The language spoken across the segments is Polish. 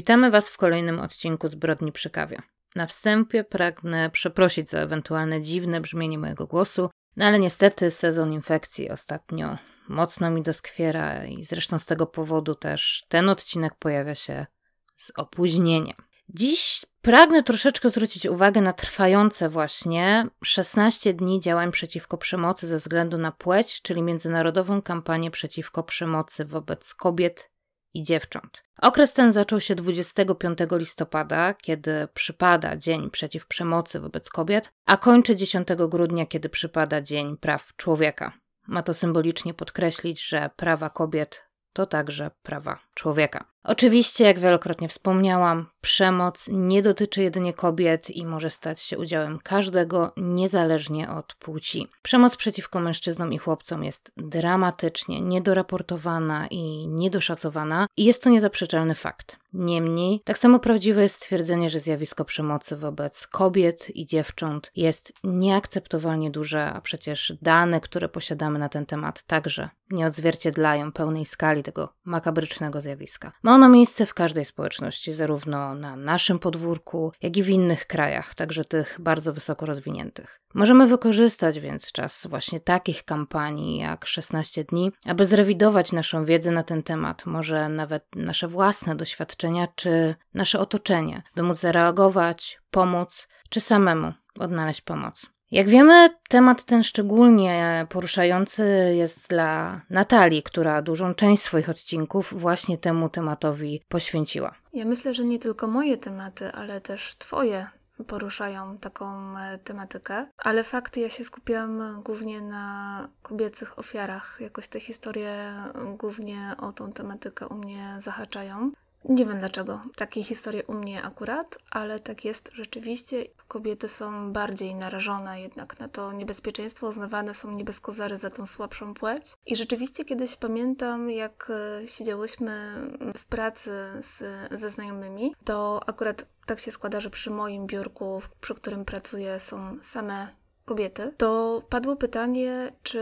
Witamy Was w kolejnym odcinku Zbrodni przy kawie. Na wstępie pragnę przeprosić za ewentualne dziwne brzmienie mojego głosu, no ale niestety sezon infekcji ostatnio mocno mi doskwiera i zresztą z tego powodu też ten odcinek pojawia się z opóźnieniem. Dziś pragnę troszeczkę zwrócić uwagę na trwające właśnie 16 dni działań przeciwko przemocy ze względu na płeć, czyli międzynarodową kampanię przeciwko przemocy wobec kobiet i dziewcząt. Okres ten zaczął się 25 listopada, kiedy przypada Dzień Przeciw Przemocy wobec Kobiet, a kończy 10 grudnia, kiedy przypada Dzień Praw Człowieka. Ma to symbolicznie podkreślić, że prawa kobiet to także prawa człowieka. Oczywiście, jak wielokrotnie wspomniałam, przemoc nie dotyczy jedynie kobiet i może stać się udziałem każdego, niezależnie od płci. Przemoc przeciwko mężczyznom i chłopcom jest dramatycznie niedoraportowana i niedoszacowana, i jest to niezaprzeczalny fakt. Niemniej, tak samo prawdziwe jest stwierdzenie, że zjawisko przemocy wobec kobiet i dziewcząt jest nieakceptowalnie duże, a przecież dane, które posiadamy na ten temat, także nie odzwierciedlają pełnej skali tego makabrycznego zjawiska. Ma ono miejsce w każdej społeczności, zarówno na naszym podwórku, jak i w innych krajach, także tych bardzo wysoko rozwiniętych. Możemy wykorzystać więc czas właśnie takich kampanii jak 16 dni, aby zrewidować naszą wiedzę na ten temat, może nawet nasze własne doświadczenia czy nasze otoczenie, by móc zareagować, pomóc czy samemu odnaleźć pomoc. Jak wiemy, temat ten szczególnie poruszający jest dla Natalii, która dużą część swoich odcinków właśnie temu tematowi poświęciła. Ja myślę, że nie tylko moje tematy, ale też Twoje poruszają taką e, tematykę, ale fakty ja się skupiłam głównie na kobiecych ofiarach. Jakoś te historie głównie o tą tematykę u mnie zahaczają. Nie wiem dlaczego takie historie u mnie akurat, ale tak jest rzeczywiście. Kobiety są bardziej narażone jednak na to niebezpieczeństwo, uznawane są nie bez kozery za tą słabszą płeć. I rzeczywiście kiedyś pamiętam, jak e, siedziałyśmy w pracy z, ze znajomymi, to akurat tak się składa, że przy moim biurku, przy którym pracuję, są same kobiety, to padło pytanie, czy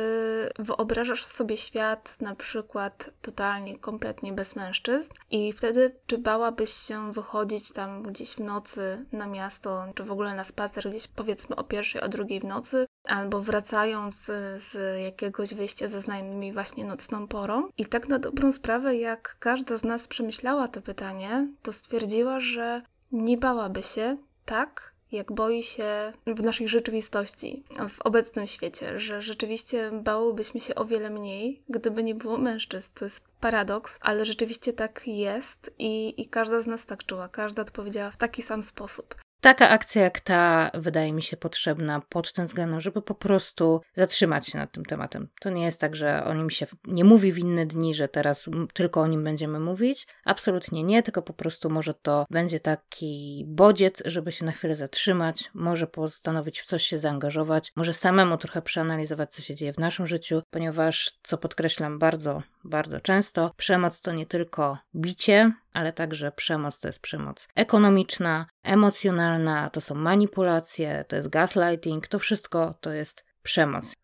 wyobrażasz sobie świat na przykład totalnie, kompletnie bez mężczyzn i wtedy czy bałabyś się wychodzić tam gdzieś w nocy na miasto, czy w ogóle na spacer gdzieś powiedzmy o pierwszej, o drugiej w nocy, albo wracając z jakiegoś wyjścia ze znajomymi właśnie nocną porą. I tak na dobrą sprawę, jak każda z nas przemyślała to pytanie, to stwierdziła, że nie bałaby się tak, jak boi się w naszej rzeczywistości, w obecnym świecie, że rzeczywiście bałobyśmy się o wiele mniej, gdyby nie było mężczyzn. To jest paradoks, ale rzeczywiście tak jest i, i każda z nas tak czuła, każda odpowiedziała w taki sam sposób. Taka akcja jak ta wydaje mi się potrzebna pod tym względem, żeby po prostu zatrzymać się nad tym tematem. To nie jest tak, że o nim się nie mówi w inne dni, że teraz tylko o nim będziemy mówić. Absolutnie nie, tylko po prostu może to będzie taki bodziec, żeby się na chwilę zatrzymać, może postanowić w coś się zaangażować, może samemu trochę przeanalizować, co się dzieje w naszym życiu, ponieważ, co podkreślam bardzo, bardzo często, przemoc to nie tylko bicie, ale także przemoc to jest przemoc ekonomiczna, emocjonalna, to są manipulacje, to jest gaslighting, to wszystko to jest przemoc.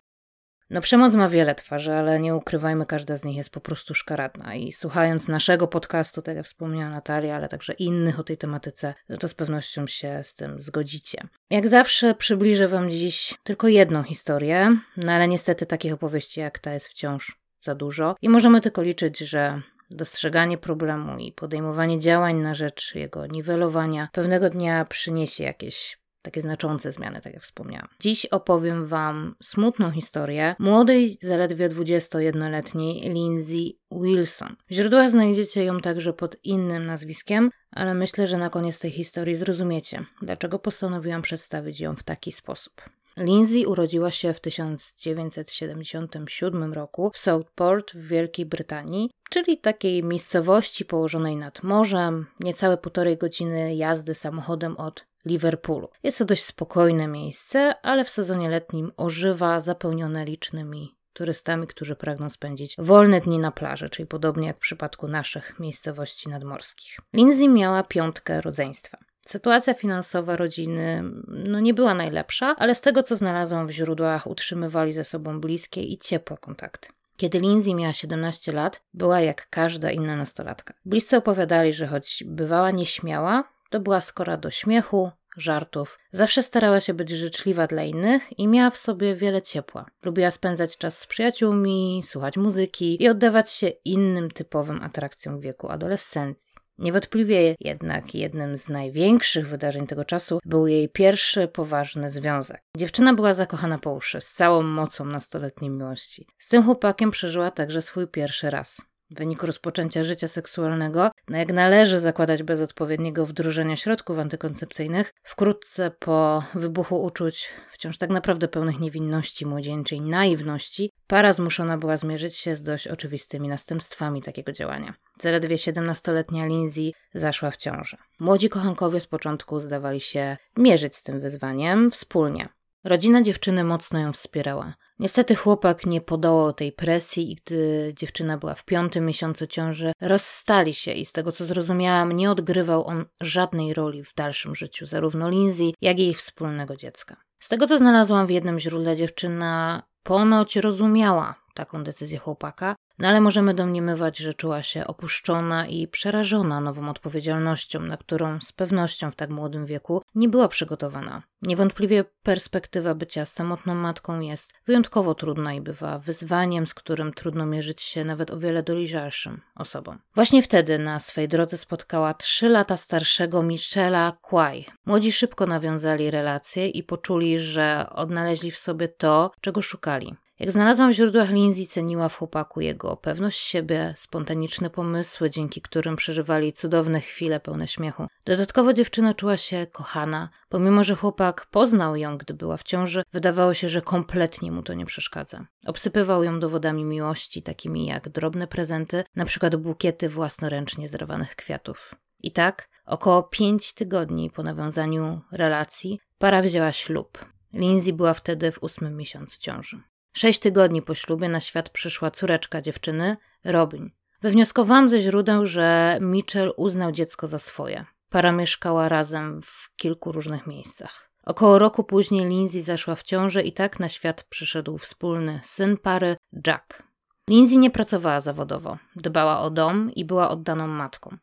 No, przemoc ma wiele twarzy, ale nie ukrywajmy, każda z nich jest po prostu szkaradna. I słuchając naszego podcastu, tak jak wspomniała Natalia, ale także innych o tej tematyce, no to z pewnością się z tym zgodzicie. Jak zawsze przybliżę Wam dziś tylko jedną historię, no ale niestety takich opowieści jak ta jest wciąż za dużo i możemy tylko liczyć, że dostrzeganie problemu i podejmowanie działań na rzecz jego niwelowania pewnego dnia przyniesie jakieś takie znaczące zmiany, tak jak wspomniałam. Dziś opowiem Wam smutną historię młodej, zaledwie 21-letniej Lindsay Wilson. W źródłach znajdziecie ją także pod innym nazwiskiem, ale myślę, że na koniec tej historii zrozumiecie, dlaczego postanowiłam przedstawić ją w taki sposób. Lindsay urodziła się w 1977 roku w Southport w Wielkiej Brytanii, czyli takiej miejscowości położonej nad morzem, niecałe półtorej godziny jazdy samochodem od Liverpoolu. Jest to dość spokojne miejsce, ale w sezonie letnim ożywa, zapełnione licznymi turystami, którzy pragną spędzić wolne dni na plaży, czyli podobnie jak w przypadku naszych miejscowości nadmorskich. Lindsay miała piątkę rodzeństwa. Sytuacja finansowa rodziny no, nie była najlepsza, ale z tego co znalazłam w źródłach, utrzymywali ze sobą bliskie i ciepłe kontakty. Kiedy Lindsay miała 17 lat, była jak każda inna nastolatka. Bliscy opowiadali, że choć bywała nieśmiała, to była skora do śmiechu, żartów. Zawsze starała się być życzliwa dla innych i miała w sobie wiele ciepła. Lubiła spędzać czas z przyjaciółmi, słuchać muzyki i oddawać się innym typowym atrakcjom wieku adolescencji. Niewątpliwie jednak jednym z największych wydarzeń tego czasu był jej pierwszy poważny związek. Dziewczyna była zakochana po uszy, z całą mocą nastoletniej miłości. Z tym chłopakiem przeżyła także swój pierwszy raz. W wyniku rozpoczęcia życia seksualnego, no jak należy zakładać bez odpowiedniego wdrożenia środków antykoncepcyjnych, wkrótce po wybuchu uczuć, wciąż tak naprawdę pełnych niewinności, młodzieńczej naiwności, para zmuszona była zmierzyć się z dość oczywistymi następstwami takiego działania. Zaledwie 17-letnia Lindsay zaszła w ciążę. Młodzi kochankowie z początku zdawali się mierzyć z tym wyzwaniem wspólnie. Rodzina dziewczyny mocno ją wspierała. Niestety chłopak nie podołał tej presji i gdy dziewczyna była w piątym miesiącu ciąży, rozstali się i z tego co zrozumiałam, nie odgrywał on żadnej roli w dalszym życiu zarówno Lindsay, jak i jej wspólnego dziecka. Z tego co znalazłam w jednym źródle, dziewczyna ponoć rozumiała taką decyzję chłopaka, no ale możemy domniemywać, że czuła się opuszczona i przerażona nową odpowiedzialnością, na którą z pewnością w tak młodym wieku nie była przygotowana. Niewątpliwie perspektywa bycia samotną matką jest wyjątkowo trudna i bywa wyzwaniem, z którym trudno mierzyć się nawet o wiele dojrzalszym osobom. Właśnie wtedy na swej drodze spotkała trzy lata starszego Michela Quay. Młodzi szybko nawiązali relacje i poczuli, że odnaleźli w sobie to, czego szukali. Jak znalazłam w źródłach, Lindsay ceniła w chłopaku jego pewność siebie, spontaniczne pomysły, dzięki którym przeżywali cudowne chwile pełne śmiechu. Dodatkowo dziewczyna czuła się kochana, pomimo że chłopak poznał ją, gdy była w ciąży, wydawało się, że kompletnie mu to nie przeszkadza. Obsypywał ją dowodami miłości, takimi jak drobne prezenty, na przykład bukiety własnoręcznie zerwanych kwiatów. I tak, około pięć tygodni po nawiązaniu relacji, para wzięła ślub. Lindsay była wtedy w ósmym miesiącu ciąży. Sześć tygodni po ślubie na świat przyszła córeczka dziewczyny, Robin. Wywnioskowałam ze źródeł, że Mitchell uznał dziecko za swoje. Para mieszkała razem w kilku różnych miejscach. Około roku później Lindsay zaszła w ciążę i tak na świat przyszedł wspólny syn pary, Jack. Lindsay nie pracowała zawodowo, dbała o dom i była oddaną matką.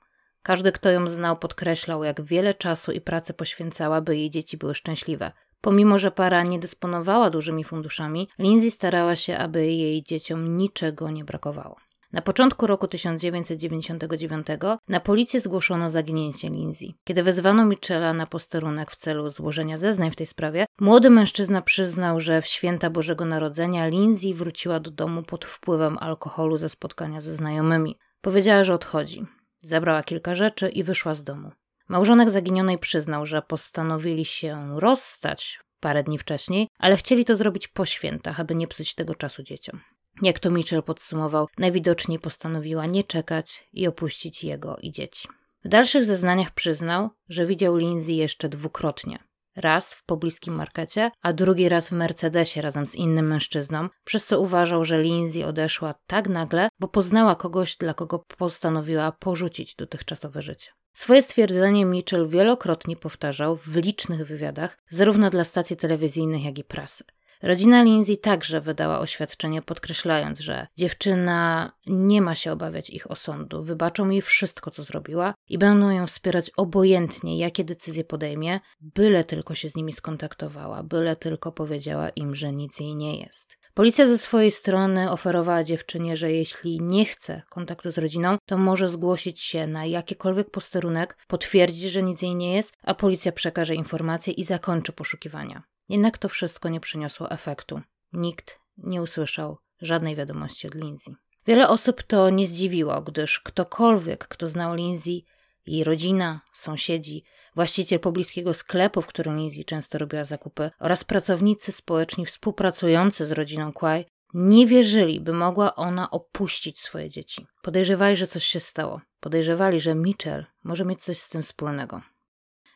Każdy, kto ją znał, podkreślał, jak wiele czasu i pracy poświęcała, by jej dzieci były szczęśliwe. Pomimo, że para nie dysponowała dużymi funduszami, Lindsay starała się, aby jej dzieciom niczego nie brakowało. Na początku roku 1999 na policję zgłoszono zaginięcie Lindsay. Kiedy wezwano Michela na posterunek w celu złożenia zeznań w tej sprawie, młody mężczyzna przyznał, że w święta Bożego Narodzenia Lindsay wróciła do domu pod wpływem alkoholu ze spotkania ze znajomymi. Powiedziała, że odchodzi. Zabrała kilka rzeczy i wyszła z domu. Małżonek zaginionej przyznał, że postanowili się rozstać parę dni wcześniej, ale chcieli to zrobić po świętach, aby nie psuć tego czasu dzieciom. Jak to Mitchell podsumował, najwidoczniej postanowiła nie czekać i opuścić jego i dzieci. W dalszych zeznaniach przyznał, że widział Lindsay jeszcze dwukrotnie. Raz w pobliskim markecie, a drugi raz w Mercedesie razem z innym mężczyzną, przez co uważał, że Lindsay odeszła tak nagle, bo poznała kogoś, dla kogo postanowiła porzucić dotychczasowe życie. Swoje stwierdzenie Mitchell wielokrotnie powtarzał w licznych wywiadach, zarówno dla stacji telewizyjnych, jak i prasy. Rodzina Lindsay także wydała oświadczenie, podkreślając, że dziewczyna nie ma się obawiać ich osądu, wybaczą jej wszystko, co zrobiła i będą ją wspierać obojętnie, jakie decyzje podejmie, byle tylko się z nimi skontaktowała, byle tylko powiedziała im, że nic jej nie jest. Policja ze swojej strony oferowała dziewczynie, że jeśli nie chce kontaktu z rodziną, to może zgłosić się na jakikolwiek posterunek, potwierdzić, że nic jej nie jest, a policja przekaże informacje i zakończy poszukiwania. Jednak to wszystko nie przyniosło efektu. Nikt nie usłyszał żadnej wiadomości od Lindsay. Wiele osób to nie zdziwiło, gdyż ktokolwiek, kto znał Lindsay, jej rodzina, sąsiedzi, właściciel pobliskiego sklepu, w którym Lizzie często robiła zakupy, oraz pracownicy społeczni współpracujący z rodziną Quay nie wierzyli, by mogła ona opuścić swoje dzieci. Podejrzewali, że coś się stało. Podejrzewali, że Mitchell może mieć coś z tym wspólnego.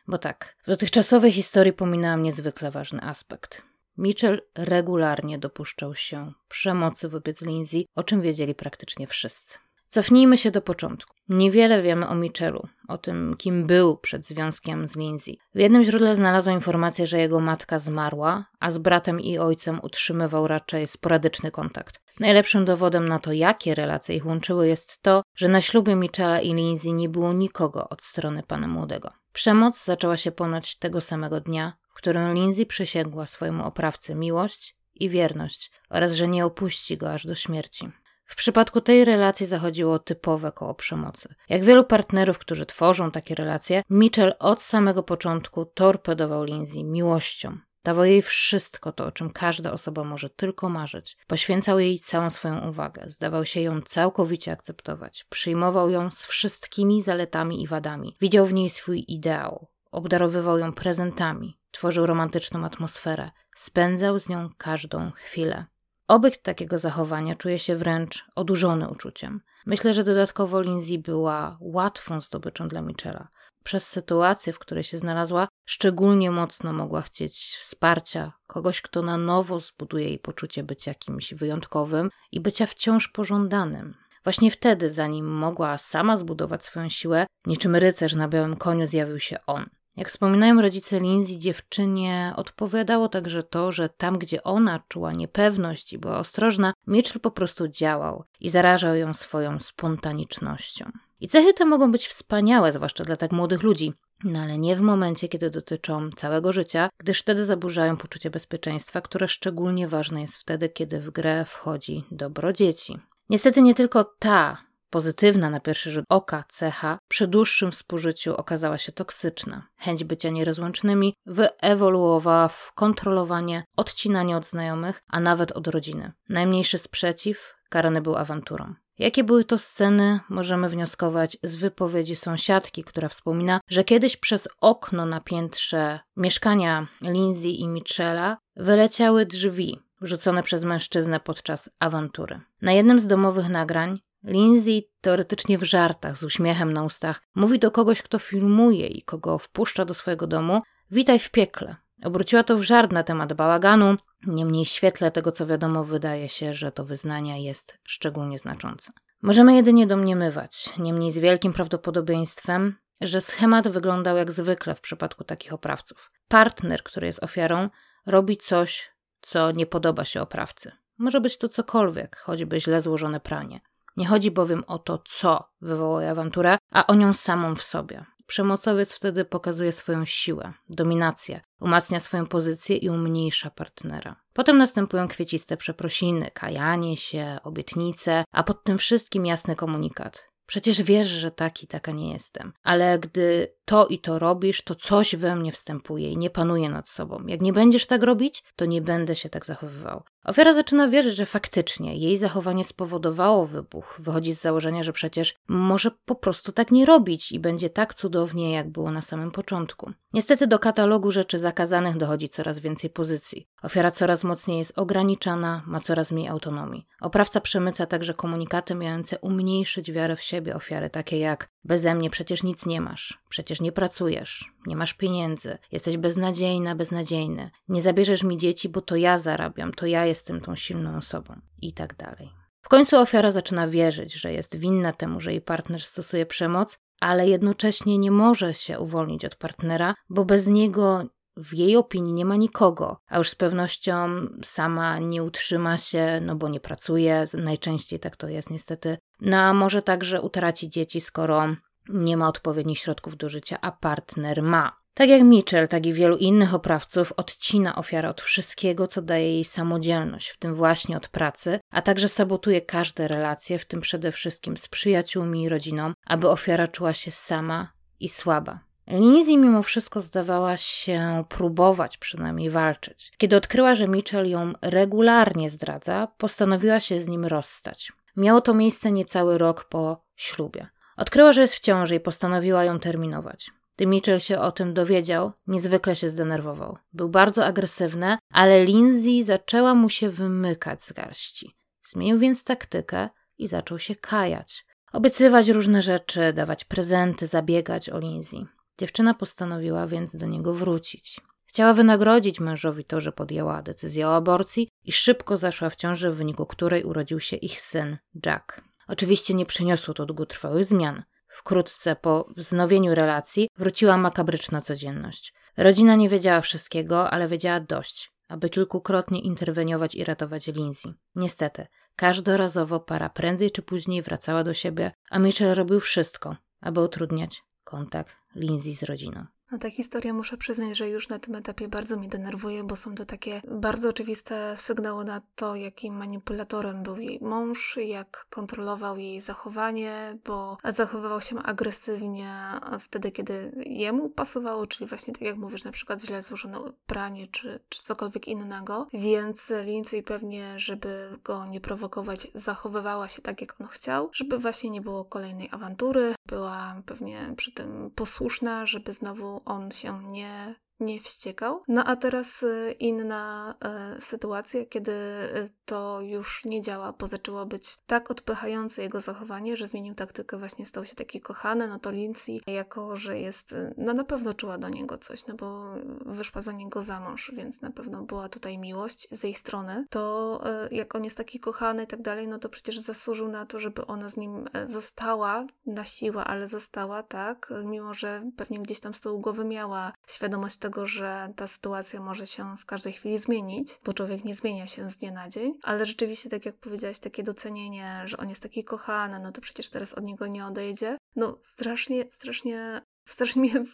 Bo tak, w dotychczasowej historii pominęłam niezwykle ważny aspekt. Mitchell regularnie dopuszczał się przemocy wobec Lindsay, o czym wiedzieli praktycznie wszyscy. Cofnijmy się do początku. Niewiele wiemy o Mitchellu, o tym, kim był przed związkiem z Lindsay. W jednym źródle znalazło informację, że jego matka zmarła, a z bratem i ojcem utrzymywał raczej sporadyczny kontakt. Najlepszym dowodem na to, jakie relacje ich łączyły, jest to, że na ślubie Mitchella i Lindsay nie było nikogo od strony pana młodego. Przemoc zaczęła się ponoć tego samego dnia, w którym Lindsay przysięgła swojemu oprawcy miłość i wierność oraz że nie opuści go aż do śmierci. W przypadku tej relacji zachodziło typowe koło przemocy. Jak wielu partnerów, którzy tworzą takie relacje, Mitchell od samego początku torpedował Lindsay miłością. Dawał jej wszystko to, o czym każda osoba może tylko marzyć. Poświęcał jej całą swoją uwagę, zdawał się ją całkowicie akceptować. Przyjmował ją z wszystkimi zaletami i wadami. Widział w niej swój ideał. Obdarowywał ją prezentami. Tworzył romantyczną atmosferę. Spędzał z nią każdą chwilę. Obyt takiego zachowania czuje się wręcz odurzony uczuciem. Myślę, że dodatkowo Lindsay była łatwą zdobyczą dla Michela. Przez sytuację, w której się znalazła, szczególnie mocno mogła chcieć wsparcia kogoś, kto na nowo zbuduje jej poczucie bycia kimś wyjątkowym i bycia wciąż pożądanym. Właśnie wtedy, zanim mogła sama zbudować swoją siłę, niczym rycerz na białym koniu zjawił się on. Jak wspominają rodzice Lindsay, dziewczynie odpowiadało także to, że tam, gdzie ona czuła niepewność i była ostrożna, Mitchell po prostu działał i zarażał ją swoją spontanicznością. I cechy te mogą być wspaniałe, zwłaszcza dla tak młodych ludzi, no ale nie w momencie, kiedy dotyczą całego życia, gdyż wtedy zaburzają poczucie bezpieczeństwa, które szczególnie ważne jest wtedy, kiedy w grę wchodzi dobro dzieci. Niestety nie tylko ta Pozytywna na pierwszy rzut oka cecha przy dłuższym współżyciu okazała się toksyczna. Chęć bycia nierozłącznymi wyewoluowała w kontrolowanie, odcinanie od znajomych, a nawet od rodziny. Najmniejszy sprzeciw karany był awanturą. Jakie były to sceny, możemy wnioskować z wypowiedzi sąsiadki, która wspomina, że kiedyś przez okno na piętrze mieszkania Lindsay i Michela wyleciały drzwi rzucone przez mężczyznę podczas awantury. Na jednym z domowych nagrań Lindsay teoretycznie w żartach, z uśmiechem na ustach, mówi do kogoś, kto filmuje i kogo wpuszcza do swojego domu: Witaj w piekle. Obróciła to w żart na temat bałaganu, niemniej w świetle tego, co wiadomo, wydaje się, że to wyznanie jest szczególnie znaczące. Możemy jedynie domniemywać, niemniej z wielkim prawdopodobieństwem, że schemat wyglądał jak zwykle w przypadku takich oprawców. Partner, który jest ofiarą, robi coś, co nie podoba się oprawcy. Może być to cokolwiek, choćby źle złożone pranie. Nie chodzi bowiem o to, co wywołuje awanturę, a o nią samą w sobie. Przemocowiec wtedy pokazuje swoją siłę, dominację, umacnia swoją pozycję i umniejsza partnera. Potem następują kwieciste przeprosiny, kajanie się, obietnice, a pod tym wszystkim jasny komunikat. Przecież wiesz, że taki, taka nie jestem. Ale gdy to i to robisz, to coś we mnie wstępuje i nie panuje nad sobą. Jak nie będziesz tak robić, to nie będę się tak zachowywał. Ofiara zaczyna wierzyć, że faktycznie jej zachowanie spowodowało wybuch. Wychodzi z założenia, że przecież może po prostu tak nie robić i będzie tak cudownie, jak było na samym początku. Niestety do katalogu rzeczy zakazanych dochodzi coraz więcej pozycji. Ofiara coraz mocniej jest ograniczana, ma coraz mniej autonomii. Oprawca przemyca także komunikaty mające umniejszyć wiarę w siebie ofiary, takie jak Beze mnie przecież nic nie masz, przecież nie pracujesz, nie masz pieniędzy, jesteś beznadziejna, beznadziejny, nie zabierzesz mi dzieci, bo to ja zarabiam, to ja jestem tą silną osobą. I tak dalej. W końcu ofiara zaczyna wierzyć, że jest winna temu, że jej partner stosuje przemoc, ale jednocześnie nie może się uwolnić od partnera, bo bez niego w jej opinii nie ma nikogo, a już z pewnością sama nie utrzyma się, no bo nie pracuje, najczęściej tak to jest niestety. No a może także utraci dzieci, skoro nie ma odpowiednich środków do życia, a partner ma. Tak jak Mitchell, tak i wielu innych oprawców odcina ofiarę od wszystkiego, co daje jej samodzielność, w tym właśnie od pracy, a także sabotuje każde relacje, w tym przede wszystkim z przyjaciółmi i rodziną, aby ofiara czuła się sama i słaba. Lindsay mimo wszystko zdawała się próbować przynajmniej walczyć. Kiedy odkryła, że Mitchell ją regularnie zdradza, postanowiła się z nim rozstać. Miało to miejsce niecały rok po ślubie. Odkryła, że jest w ciąży i postanowiła ją terminować. Gdy Mitchell się o tym dowiedział, niezwykle się zdenerwował. Był bardzo agresywny, ale Lindsay zaczęła mu się wymykać z garści. Zmienił więc taktykę i zaczął się kajać. Obiecywać różne rzeczy, dawać prezenty, zabiegać o Lindsay. Dziewczyna postanowiła więc do niego wrócić. Chciała wynagrodzić mężowi to, że podjęła decyzję o aborcji i szybko zaszła w ciąży, w wyniku której urodził się ich syn Jack. Oczywiście nie przyniosło to długotrwałych zmian. Wkrótce po wznowieniu relacji wróciła makabryczna codzienność. Rodzina nie wiedziała wszystkiego, ale wiedziała dość, aby kilkukrotnie interweniować i ratować Lindsay. Niestety, każdorazowo para prędzej czy później wracała do siebie, a Mitchell robił wszystko, aby utrudniać kontakt Lindsay z rodziną. No ta historia muszę przyznać, że już na tym etapie bardzo mnie denerwuje, bo są to takie bardzo oczywiste sygnały na to, jakim manipulatorem był jej mąż, jak kontrolował jej zachowanie, bo zachowywał się agresywnie wtedy, kiedy jemu pasowało, czyli właśnie tak jak mówisz, na przykład źle złożone pranie czy, czy cokolwiek innego, więc Lindsay pewnie, żeby go nie prowokować, zachowywała się tak, jak on chciał, żeby właśnie nie było kolejnej awantury, była pewnie przy tym posłuszna, żeby znowu on się nie nie wściekał. No a teraz y, inna e, sytuacja, kiedy y, to już nie działa, bo zaczęło być tak odpychające jego zachowanie, że zmienił taktykę, właśnie stał się taki kochany, no to Lindsay, jako że jest, no na pewno czuła do niego coś, no bo wyszła za niego za mąż, więc na pewno była tutaj miłość z jej strony, to jak on jest taki kochany i tak dalej, no to przecież zasłużył na to, żeby ona z nim e, została na siłę, ale została, tak, mimo że pewnie gdzieś tam z tyłu głowy miała świadomość tego, że ta sytuacja może się w każdej chwili zmienić, bo człowiek nie zmienia się z dnia na dzień, ale rzeczywiście, tak jak powiedziałaś, takie docenienie, że on jest taki kochany, no to przecież teraz od niego nie odejdzie. No strasznie, strasznie, strasznie mnie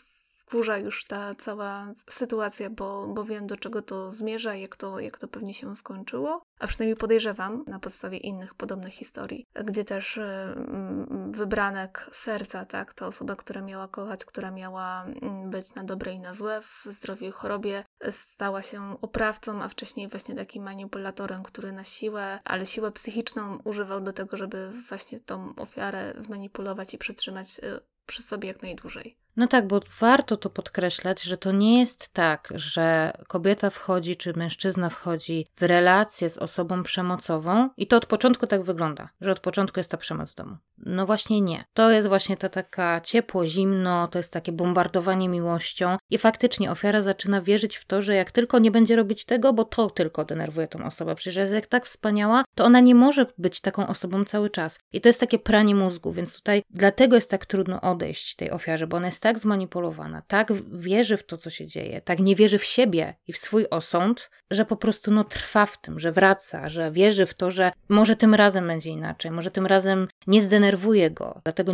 wkurza już ta cała sytuacja, bo, bo wiem do czego to zmierza, jak to, jak to pewnie się skończyło, a przynajmniej podejrzewam na podstawie innych podobnych historii, gdzie też y, wybranek serca, tak, ta osoba, która miała kochać, która miała mm, być na dobre i na złe, w zdrowiu i chorobie, stała się oprawcą, a wcześniej właśnie takim manipulatorem, który na siłę, ale siłę psychiczną używał do tego, żeby właśnie tą ofiarę zmanipulować i przytrzymać y, przy sobie jak najdłużej. No tak, bo warto to podkreślać, że to nie jest tak, że kobieta wchodzi czy mężczyzna wchodzi w relację z osobą przemocową i to od początku tak wygląda, że od początku jest ta przemoc w domu. No właśnie nie. To jest właśnie ta taka ciepło, zimno, to jest takie bombardowanie miłością i faktycznie ofiara zaczyna wierzyć w to, że jak tylko nie będzie robić tego, bo to tylko denerwuje tą osobę, przecież jest jak tak wspaniała, to ona nie może być taką osobą cały czas. I to jest takie pranie mózgu, więc tutaj dlatego jest tak trudno odejść tej ofiarze, bo ona jest tak zmanipulowana, tak wierzy w to, co się dzieje, tak nie wierzy w siebie i w swój osąd, że po prostu no, trwa w tym, że wraca, że wierzy w to, że może tym razem będzie inaczej, może tym razem nie zdenerwuje go. Dlatego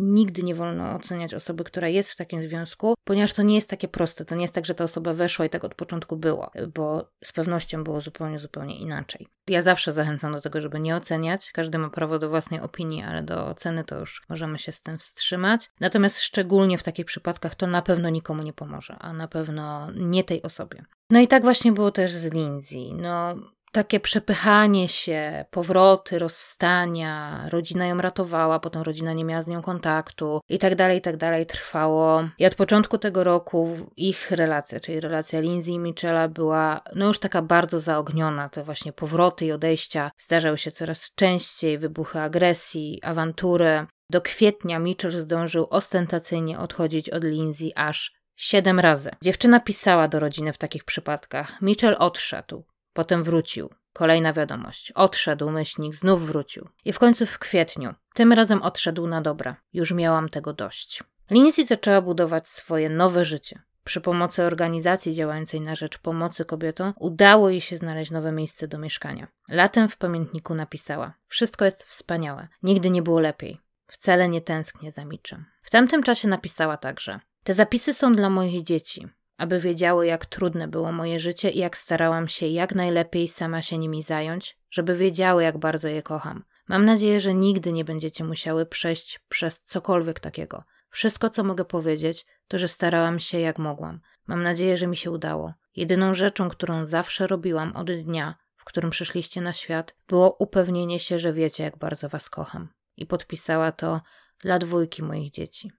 nigdy nie wolno oceniać osoby, która jest w takim związku, ponieważ to nie jest takie proste. To nie jest tak, że ta osoba weszła i tak od początku było, bo z pewnością było zupełnie, zupełnie inaczej. Ja zawsze zachęcam do tego, żeby nie oceniać. Każdy ma prawo do własnej opinii, ale do oceny to już możemy się z tym wstrzymać. Natomiast szczególnie w takich przypadkach to na pewno nikomu nie pomoże, a na pewno nie tej osobie. No i tak właśnie było też z Lindsay. No, takie przepychanie się, powroty, rozstania, rodzina ją ratowała, potem rodzina nie miała z nią kontaktu i tak dalej, i tak dalej trwało. I od początku tego roku ich relacja, czyli relacja Lindsay i Michela była no już taka bardzo zaogniona. Te właśnie powroty i odejścia zdarzały się coraz częściej, wybuchy agresji, awantury. Do kwietnia Mitchell zdążył ostentacyjnie odchodzić od Lindsay aż siedem razy. Dziewczyna pisała do rodziny w takich przypadkach. Mitchell odszedł, potem wrócił. Kolejna wiadomość. Odszedł myślnik, znów wrócił. I w końcu w kwietniu. Tym razem odszedł na dobre. Już miałam tego dość. Lindsay zaczęła budować swoje nowe życie. Przy pomocy organizacji działającej na rzecz pomocy kobietom udało jej się znaleźć nowe miejsce do mieszkania. Latem w pamiętniku napisała: Wszystko jest wspaniałe, nigdy nie było lepiej. Wcale nie tęsknię za Mitchem. W tamtym czasie napisała także: Te zapisy są dla moich dzieci, aby wiedziały, jak trudne było moje życie i jak starałam się jak najlepiej sama się nimi zająć, żeby wiedziały, jak bardzo je kocham. Mam nadzieję, że nigdy nie będziecie musiały przejść przez cokolwiek takiego. Wszystko, co mogę powiedzieć, to że starałam się jak mogłam. Mam nadzieję, że mi się udało. Jedyną rzeczą, którą zawsze robiłam od dnia, w którym przyszliście na świat, było upewnienie się, że wiecie, jak bardzo was kocham i podpisała to dla dwójki moich dzieci.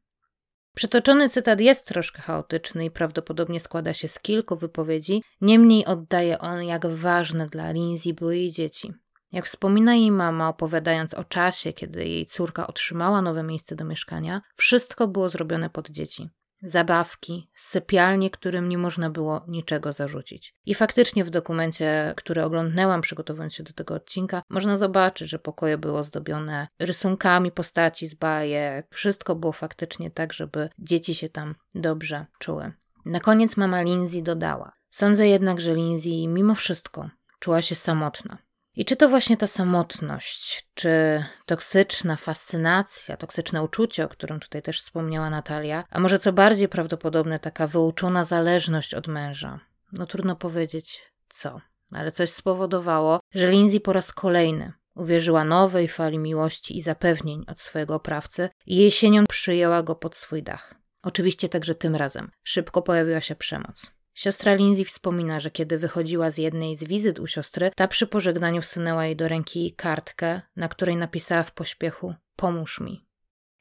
Przytoczony cytat jest troszkę chaotyczny i prawdopodobnie składa się z kilku wypowiedzi, niemniej oddaje on, jak ważne dla Lindsay były jej dzieci. Jak wspomina jej mama, opowiadając o czasie, kiedy jej córka otrzymała nowe miejsce do mieszkania, wszystko było zrobione pod dzieci. Zabawki, sypialnie, którym nie można było niczego zarzucić. I faktycznie w dokumencie, który oglądnęłam przygotowując się do tego odcinka, można zobaczyć, że pokoje było ozdobione rysunkami postaci z bajek. Wszystko było faktycznie tak, żeby dzieci się tam dobrze czuły. Na koniec mama Lindsay dodała: Sądzę jednak, że Lindsay mimo wszystko czuła się samotna. I czy to właśnie ta samotność, czy toksyczna fascynacja, toksyczne uczucie, o którym tutaj też wspomniała Natalia, a może co bardziej prawdopodobne, taka wyuczona zależność od męża? No trudno powiedzieć co, ale coś spowodowało, że Lindsay po raz kolejny uwierzyła nowej fali miłości i zapewnień od swojego oprawcy i jesienią przyjęła go pod swój dach. Oczywiście także tym razem szybko pojawiła się przemoc. Siostra Lindsay wspomina, że kiedy wychodziła z jednej z wizyt u siostry, ta przy pożegnaniu wsunęła jej do ręki kartkę, na której napisała w pośpiechu: Pomóż mi.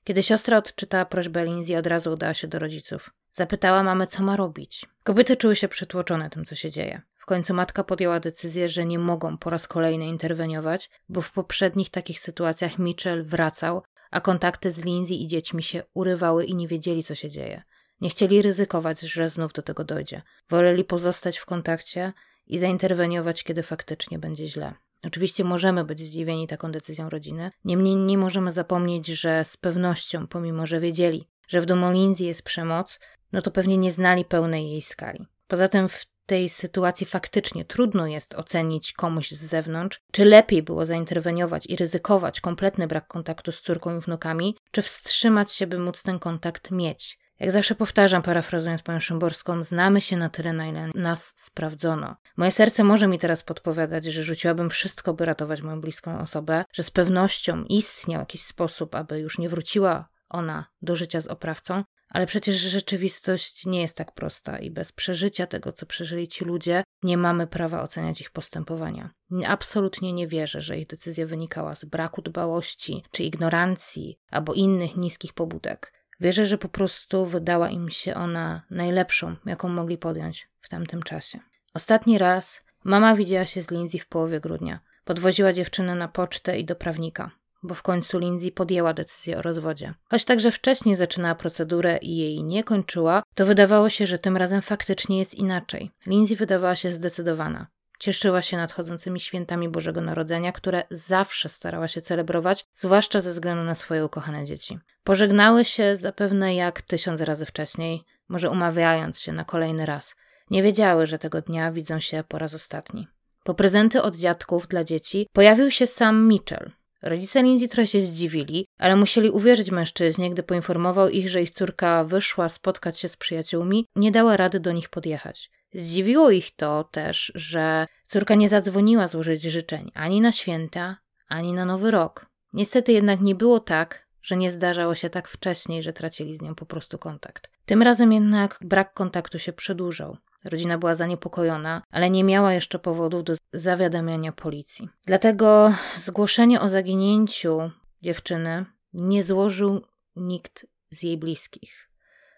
Kiedy siostra odczytała prośbę Lindsay, od razu udała się do rodziców. Zapytała mamy, co ma robić. Kobiety czuły się przytłoczone tym, co się dzieje. W końcu matka podjęła decyzję, że nie mogą po raz kolejny interweniować, bo w poprzednich takich sytuacjach Mitchell wracał, a kontakty z Lindsay i dziećmi się urywały i nie wiedzieli, co się dzieje. Nie chcieli ryzykować, że znów do tego dojdzie. Woleli pozostać w kontakcie i zainterweniować, kiedy faktycznie będzie źle. Oczywiście możemy być zdziwieni taką decyzją rodziny, niemniej nie możemy zapomnieć, że z pewnością, pomimo że wiedzieli, że w domu Lindsay jest przemoc, no to pewnie nie znali pełnej jej skali. Poza tym w tej sytuacji faktycznie trudno jest ocenić komuś z zewnątrz, czy lepiej było zainterweniować i ryzykować kompletny brak kontaktu z córką i wnukami, czy wstrzymać się, by móc ten kontakt mieć. Jak zawsze powtarzam, parafrazując panią Szymborską, znamy się na tyle, na ile nas sprawdzono. Moje serce może mi teraz podpowiadać, że rzuciłabym wszystko, by ratować moją bliską osobę, że z pewnością istniał jakiś sposób, aby już nie wróciła ona do życia z oprawcą, ale przecież rzeczywistość nie jest tak prosta i bez przeżycia tego, co przeżyli ci ludzie, nie mamy prawa oceniać ich postępowania. Absolutnie nie wierzę, że ich decyzja wynikała z braku dbałości czy ignorancji albo innych niskich pobudek. Wierzę, że po prostu wydała im się ona najlepszą, jaką mogli podjąć w tamtym czasie. Ostatni raz mama widziała się z Lindsay w połowie grudnia. Podwoziła dziewczynę na pocztę i do prawnika, bo w końcu Lindsay podjęła decyzję o rozwodzie. Choć także wcześniej zaczynała procedurę i jej nie kończyła, to wydawało się, że tym razem faktycznie jest inaczej. Lindsay wydawała się zdecydowana. Cieszyła się nadchodzącymi świętami Bożego Narodzenia, które zawsze starała się celebrować, zwłaszcza ze względu na swoje ukochane dzieci. Pożegnały się zapewne jak tysiąc razy wcześniej, może umawiając się na kolejny raz. Nie wiedziały, że tego dnia widzą się po raz ostatni. Po prezenty od dziadków dla dzieci pojawił się sam Mitchell. Rodzice Lindsay trochę się zdziwili, ale musieli uwierzyć mężczyźnie, gdy poinformował ich, że ich córka wyszła spotkać się z przyjaciółmi, nie dała rady do nich podjechać. Zdziwiło ich to też, że córka nie zadzwoniła złożyć życzeń ani na święta, ani na nowy rok. Niestety jednak nie było tak, że nie zdarzało się tak wcześniej, że tracili z nią po prostu kontakt. Tym razem jednak brak kontaktu się przedłużał. Rodzina była zaniepokojona, ale nie miała jeszcze powodów do zawiadamiania policji. Dlatego zgłoszenie o zaginięciu dziewczyny nie złożył nikt z jej bliskich,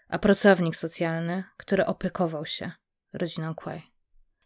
a pracownik socjalny, który opiekował się rodziną Quay.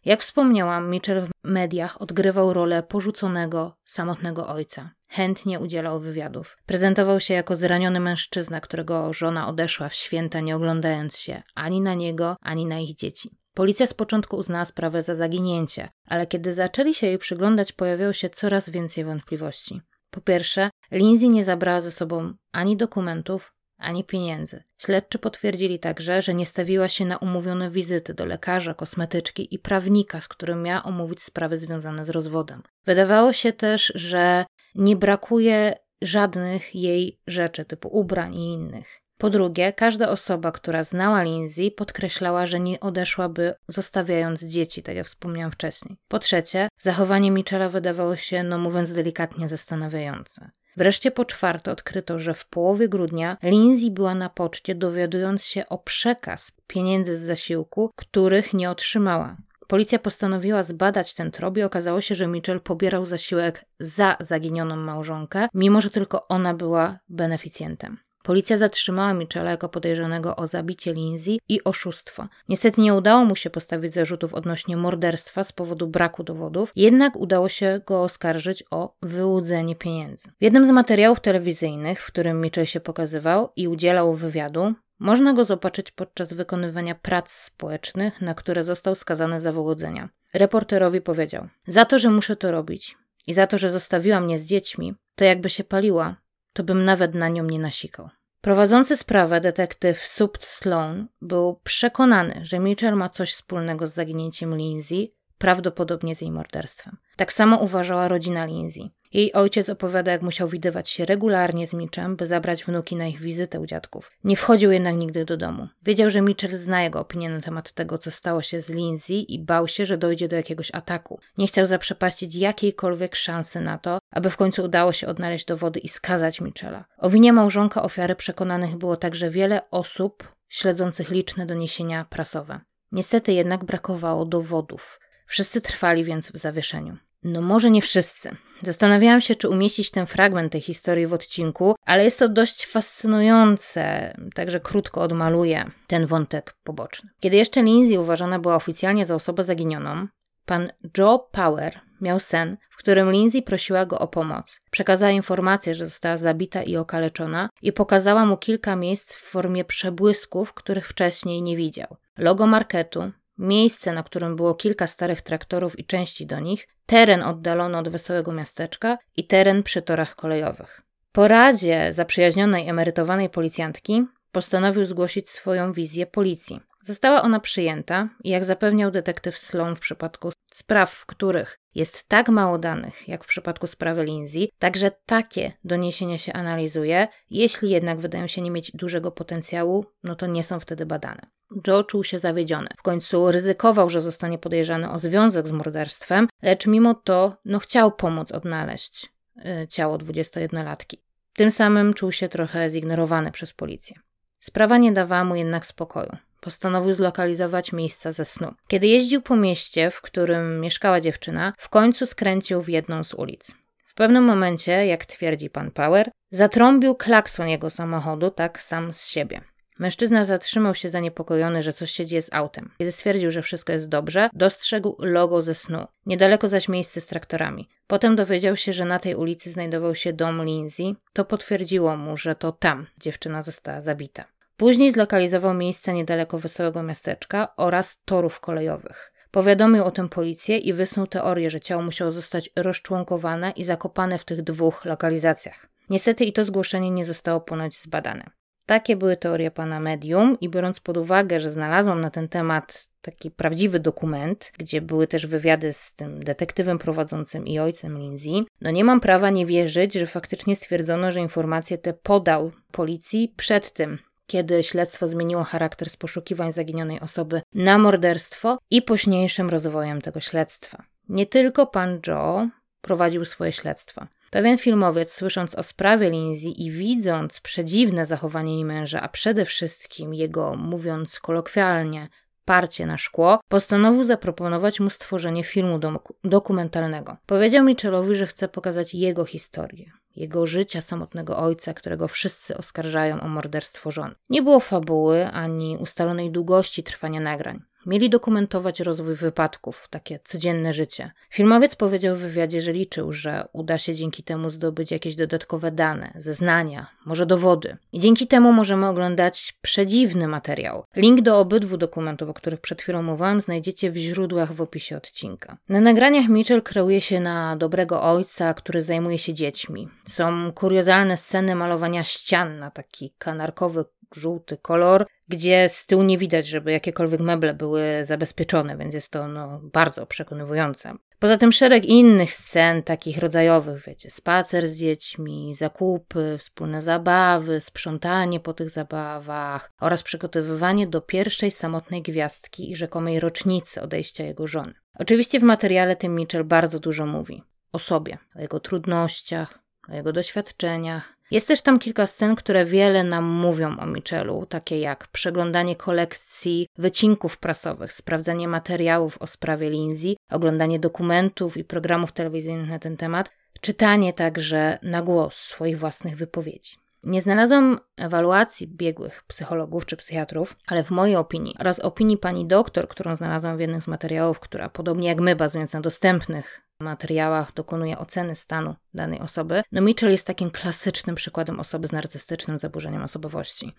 Jak wspomniałam, Mitchell w mediach odgrywał rolę porzuconego, samotnego ojca. Chętnie udzielał wywiadów. Prezentował się jako zraniony mężczyzna, którego żona odeszła w święta, nie oglądając się ani na niego, ani na ich dzieci. Policja z początku uznała sprawę za zaginięcie, ale kiedy zaczęli się jej przyglądać, pojawiało się coraz więcej wątpliwości. Po pierwsze, Lindsay nie zabrała ze sobą ani dokumentów, ani pieniędzy. Śledczy potwierdzili także, że nie stawiła się na umówione wizyty do lekarza, kosmetyczki i prawnika, z którym miała omówić sprawy związane z rozwodem. Wydawało się też, że nie brakuje żadnych jej rzeczy, typu ubrań i innych. Po drugie, każda osoba, która znała Lindsay, podkreślała, że nie odeszłaby zostawiając dzieci, tak jak wspomniałam wcześniej. Po trzecie, zachowanie Michela wydawało się, no mówiąc delikatnie, zastanawiające. Wreszcie po czwarte odkryto, że w połowie grudnia Lindsay była na poczcie dowiadując się o przekaz pieniędzy z zasiłku, których nie otrzymała. Policja postanowiła zbadać ten trop i okazało się, że Mitchell pobierał zasiłek za zaginioną małżonkę, mimo że tylko ona była beneficjentem. Policja zatrzymała Michela jako podejrzanego o zabicie Lindsay i oszustwo. Niestety nie udało mu się postawić zarzutów odnośnie morderstwa z powodu braku dowodów, jednak udało się go oskarżyć o wyłudzenie pieniędzy. W jednym z materiałów telewizyjnych, w którym Mitchell się pokazywał i udzielał wywiadu, Można go zobaczyć podczas wykonywania prac społecznych, na które został skazany za wyłudzenia. Reporterowi powiedział: Za to, że muszę to robić i za to, że zostawiła mnie z dziećmi, to jakby się paliła, to bym nawet na nią nie nasikał. Prowadzący sprawę detektyw Supt Sloan był przekonany, że Mitchell ma coś wspólnego z zaginięciem Lindsay, prawdopodobnie z jej morderstwem. Tak samo uważała rodzina Lindsay. Jej ojciec opowiada, jak musiał widywać się regularnie z Mitchem, by zabrać wnuki na ich wizytę u dziadków. Nie wchodził jednak nigdy do domu. Wiedział, że Mitchell zna jego opinię na temat tego, co stało się z Lindsay i bał się, że dojdzie do jakiegoś ataku. Nie chciał zaprzepaścić jakiejkolwiek szansy na to, aby w końcu udało się odnaleźć dowody i skazać Mitchella. O winie małżonka ofiary przekonanych było także wiele osób śledzących liczne doniesienia prasowe. Niestety jednak brakowało dowodów. Wszyscy trwali więc w zawieszeniu. No może nie wszyscy. Zastanawiałam się, czy umieścić ten fragment tej historii w odcinku, ale jest to dość fascynujące, także krótko odmaluję ten wątek poboczny. Kiedy jeszcze Lindsay uważana była oficjalnie za osobę zaginioną, pan Joe Power miał sen, w którym Lindsay prosiła go o pomoc. Przekazała informację, że została zabita i okaleczona i pokazała mu kilka miejsc w formie przebłysków, których wcześniej nie widział. Logo marketu, miejsce, na którym było kilka starych traktorów i części do nich, teren oddalony od wesołego miasteczka i teren przy torach kolejowych. Po radzie zaprzyjaźnionej emerytowanej policjantki postanowił zgłosić swoją wizję policji. Została ona przyjęta i jak zapewniał detektyw Sloan w przypadku spraw, w których jest tak mało danych, jak w przypadku sprawy Lindsay, także takie doniesienia się analizuje. Jeśli jednak wydają się nie mieć dużego potencjału, no to nie są wtedy badane. Joe czuł się zawiedziony. W końcu ryzykował, że zostanie podejrzany o związek z morderstwem, lecz mimo to no, chciał pomóc odnaleźć y, ciało 21-latki. Tym samym czuł się trochę zignorowany przez policję. Sprawa nie dawała mu jednak spokoju. Postanowił zlokalizować miejsca ze snu. Kiedy jeździł po mieście, w którym mieszkała dziewczyna, w końcu skręcił w jedną z ulic. W pewnym momencie, jak twierdzi pan Power, zatrąbił klakson jego samochodu tak sam z siebie. Mężczyzna zatrzymał się zaniepokojony, że coś się dzieje z autem. Kiedy stwierdził, że wszystko jest dobrze, dostrzegł logo ze snu. Niedaleko zaś miejsce z traktorami. Potem dowiedział się, że na tej ulicy znajdował się dom Lindsay. To potwierdziło mu, że to tam dziewczyna została zabita. Później zlokalizował miejsce niedaleko wesołego miasteczka oraz torów kolejowych. Powiadomił o tym policję i wysnuł teorię, że ciało musiało zostać rozczłonkowane i zakopane w tych dwóch lokalizacjach. Niestety i to zgłoszenie nie zostało ponoć zbadane. Takie były teorie pana medium i biorąc pod uwagę, że znalazłam na ten temat taki prawdziwy dokument, gdzie były też wywiady z tym detektywem prowadzącym i ojcem Lindsay, no nie mam prawa nie wierzyć, że faktycznie stwierdzono, że informacje te podał policji przed tym, kiedy śledztwo zmieniło charakter z poszukiwań zaginionej osoby na morderstwo i późniejszym rozwojem tego śledztwa. Nie tylko pan Joe prowadził swoje śledztwa. Pewien filmowiec, słysząc o sprawie Lindsay i widząc przedziwne zachowanie jej męża, a przede wszystkim jego, mówiąc kolokwialnie, parcie na szkło, postanowił zaproponować mu stworzenie filmu dokumentalnego. Powiedział Mitchellowi, że chce pokazać jego historię, jego życia samotnego ojca, którego wszyscy oskarżają o morderstwo żon. Nie było fabuły ani ustalonej długości trwania nagrań. Mieli dokumentować rozwój wypadków, takie codzienne życie. Filmowiec powiedział w wywiadzie, że liczył, że uda się dzięki temu zdobyć jakieś dodatkowe dane, zeznania, może dowody. I dzięki temu możemy oglądać przedziwny materiał. Link do obydwu dokumentów, o których przed chwilą mówiłam, znajdziecie w źródłach w opisie odcinka. Na nagraniach Mitchell kreuje się na dobrego ojca, który zajmuje się dziećmi. Są kuriozalne sceny malowania ścian na taki kanarkowy żółty kolor, gdzie z tyłu nie widać, żeby jakiekolwiek meble były zabezpieczone, więc jest to no, bardzo przekonywujące. Poza tym szereg innych scen, takich rodzajowych, wiecie, spacer z dziećmi, zakupy, wspólne zabawy, sprzątanie po tych zabawach oraz przygotowywanie do pierwszej samotnej gwiazdki i rzekomej rocznicy odejścia jego żony. Oczywiście w materiale tym Mitchell bardzo dużo mówi o sobie, o jego trudnościach, o jego doświadczeniach, jest też tam kilka scen, które wiele nam mówią o Mitchellu, takie jak przeglądanie kolekcji wycinków prasowych, sprawdzanie materiałów o sprawie Lindsay, oglądanie dokumentów i programów telewizyjnych na ten temat, czytanie także na głos swoich własnych wypowiedzi. Nie znalazłam ewaluacji biegłych psychologów czy psychiatrów, ale w mojej opinii oraz opinii pani doktor, którą znalazłam w jednym z materiałów, która podobnie jak my, bazując na dostępnych materiałach dokonuje oceny stanu danej osoby, no Mitchell jest takim klasycznym przykładem osoby z narcystycznym zaburzeniem osobowości.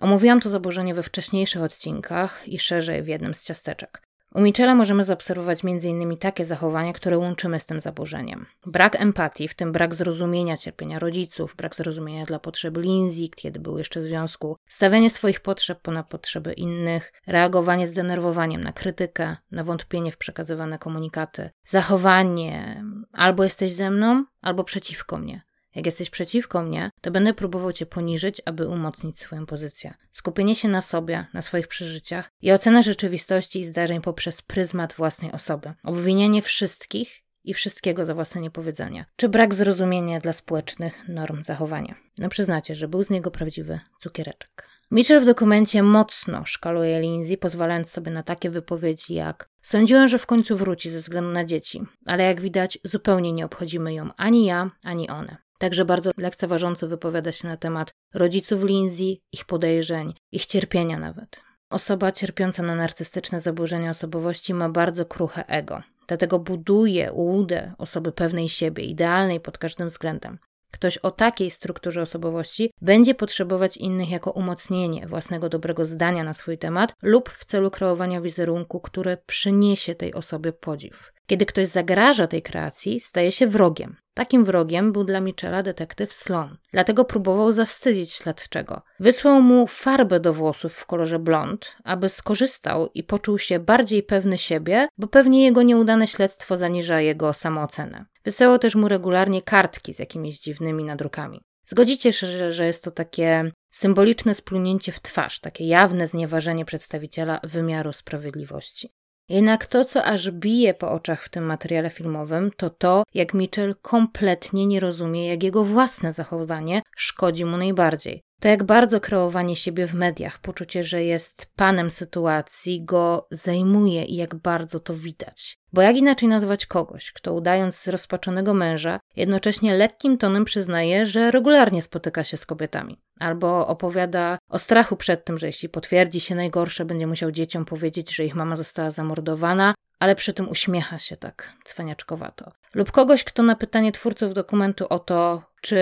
Omówiłam to zaburzenie we wcześniejszych odcinkach i szerzej w jednym z ciasteczek. U Michela możemy zaobserwować m.in. takie zachowania, które łączymy z tym zaburzeniem. Brak empatii, w tym brak zrozumienia cierpienia rodziców, brak zrozumienia dla potrzeb Lindsay, kiedy był jeszcze w związku, stawianie swoich potrzeb ponad potrzeby innych, reagowanie zdenerwowaniem na krytykę, na wątpienie w przekazywane komunikaty, zachowanie albo jesteś ze mną, albo przeciwko mnie. Jak jesteś przeciwko mnie, to będę próbował cię poniżyć, aby umocnić swoją pozycję. Skupienie się na sobie, na swoich przeżyciach i ocena rzeczywistości i zdarzeń poprzez pryzmat własnej osoby. Obwinianie wszystkich i wszystkiego za własne niepowiedzenia, czy brak zrozumienia dla społecznych norm zachowania. No przyznacie, że był z niego prawdziwy cukiereczek. Mitchell w dokumencie mocno szkaluje Lindsay, pozwalając sobie na takie wypowiedzi jak Sądziłem, że w końcu wróci ze względu na dzieci, ale jak widać, zupełnie nie obchodzimy ją ani ja, ani one. Także bardzo lekceważąco wypowiada się na temat rodziców Lindsay, ich podejrzeń, ich cierpienia nawet. Osoba cierpiąca na narcystyczne zaburzenia osobowości ma bardzo kruche ego. Dlatego buduje ułudę osoby pewnej siebie, idealnej pod każdym względem. Ktoś o takiej strukturze osobowości będzie potrzebować innych jako umocnienie własnego dobrego zdania na swój temat lub w celu kreowania wizerunku, które przyniesie tej osobie podziw. Kiedy ktoś zagraża tej kreacji, staje się wrogiem. Takim wrogiem był dla Michela detektyw Sloan. Dlatego próbował zawstydzić śledczego. Wysłał mu farbę do włosów w kolorze blond, aby skorzystał i poczuł się bardziej pewny siebie, bo pewnie jego nieudane śledztwo zaniża jego samoocenę. Wysyłał też mu regularnie kartki z jakimiś dziwnymi nadrukami. Zgodzicie się, że, że jest to takie symboliczne splunięcie w twarz, takie jawne znieważenie przedstawiciela wymiaru sprawiedliwości. Jednak to, co aż bije po oczach w tym materiale filmowym, to to, jak Mitchell kompletnie nie rozumie, jak jego własne zachowanie szkodzi mu najbardziej. To jak bardzo kreowanie siebie w mediach, poczucie, że jest panem sytuacji, go zajmuje i jak bardzo to widać. Bo jak inaczej nazwać kogoś, kto udając zrozpaczonego męża, jednocześnie lekkim tonem przyznaje, że regularnie spotyka się z kobietami. Albo opowiada o strachu przed tym, że jeśli potwierdzi się najgorsze, będzie musiał dzieciom powiedzieć, że ich mama została zamordowana, ale przy tym uśmiecha się tak cwaniaczkowato. Lub kogoś, kto na pytanie twórców dokumentu o to, czy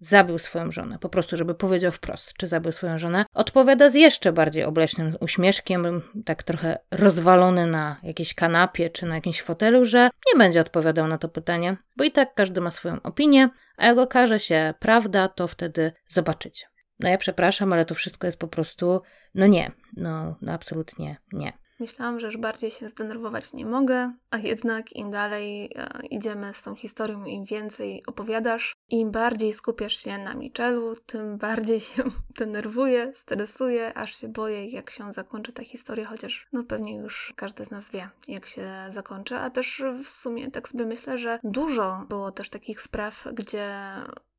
zabił swoją żonę, po prostu, żeby powiedział wprost, czy zabił swoją żonę, odpowiada z jeszcze bardziej obleśnym uśmieszkiem, tak trochę rozwalony na jakiejś kanapie czy na jakimś fotelu, że nie będzie odpowiadał na to pytanie, bo i tak każdy ma swoją opinię, a jak okaże się prawda, to wtedy zobaczycie. No ja przepraszam, ale to wszystko jest po prostu, no nie, no, no absolutnie nie. Myślałam, że już bardziej się zdenerwować nie mogę, a jednak im dalej e, idziemy z tą historią, im więcej opowiadasz, im bardziej skupiasz się na Michelu, tym bardziej się denerwuję, stresuję, aż się boję, jak się zakończy ta historia, chociaż no pewnie już każdy z nas wie, jak się zakończy, a też w sumie tak sobie myślę, że dużo było też takich spraw, gdzie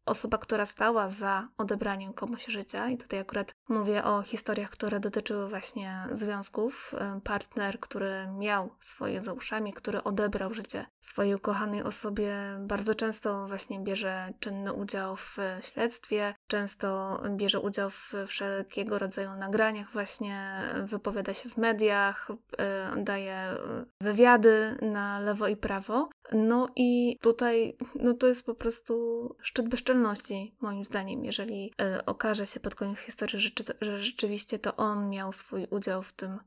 osoba, która stała za odebraniem komuś życia, i tutaj akurat mówię o historiach, które dotyczyły właśnie związków, partner, który miał swoje za uszami, który odebrał życie swojej ukochanej osobie, bardzo często właśnie bierze czynny udział w śledztwie, często bierze udział w wszelkiego rodzaju nagraniach, właśnie wypowiada się w mediach, y, daje wywiady na lewo i prawo. No i tutaj no to jest po prostu szczyt bezczelności, moim zdaniem, jeżeli okaże się pod koniec historii, że, rzeczywiście to on miał swój udział w tym,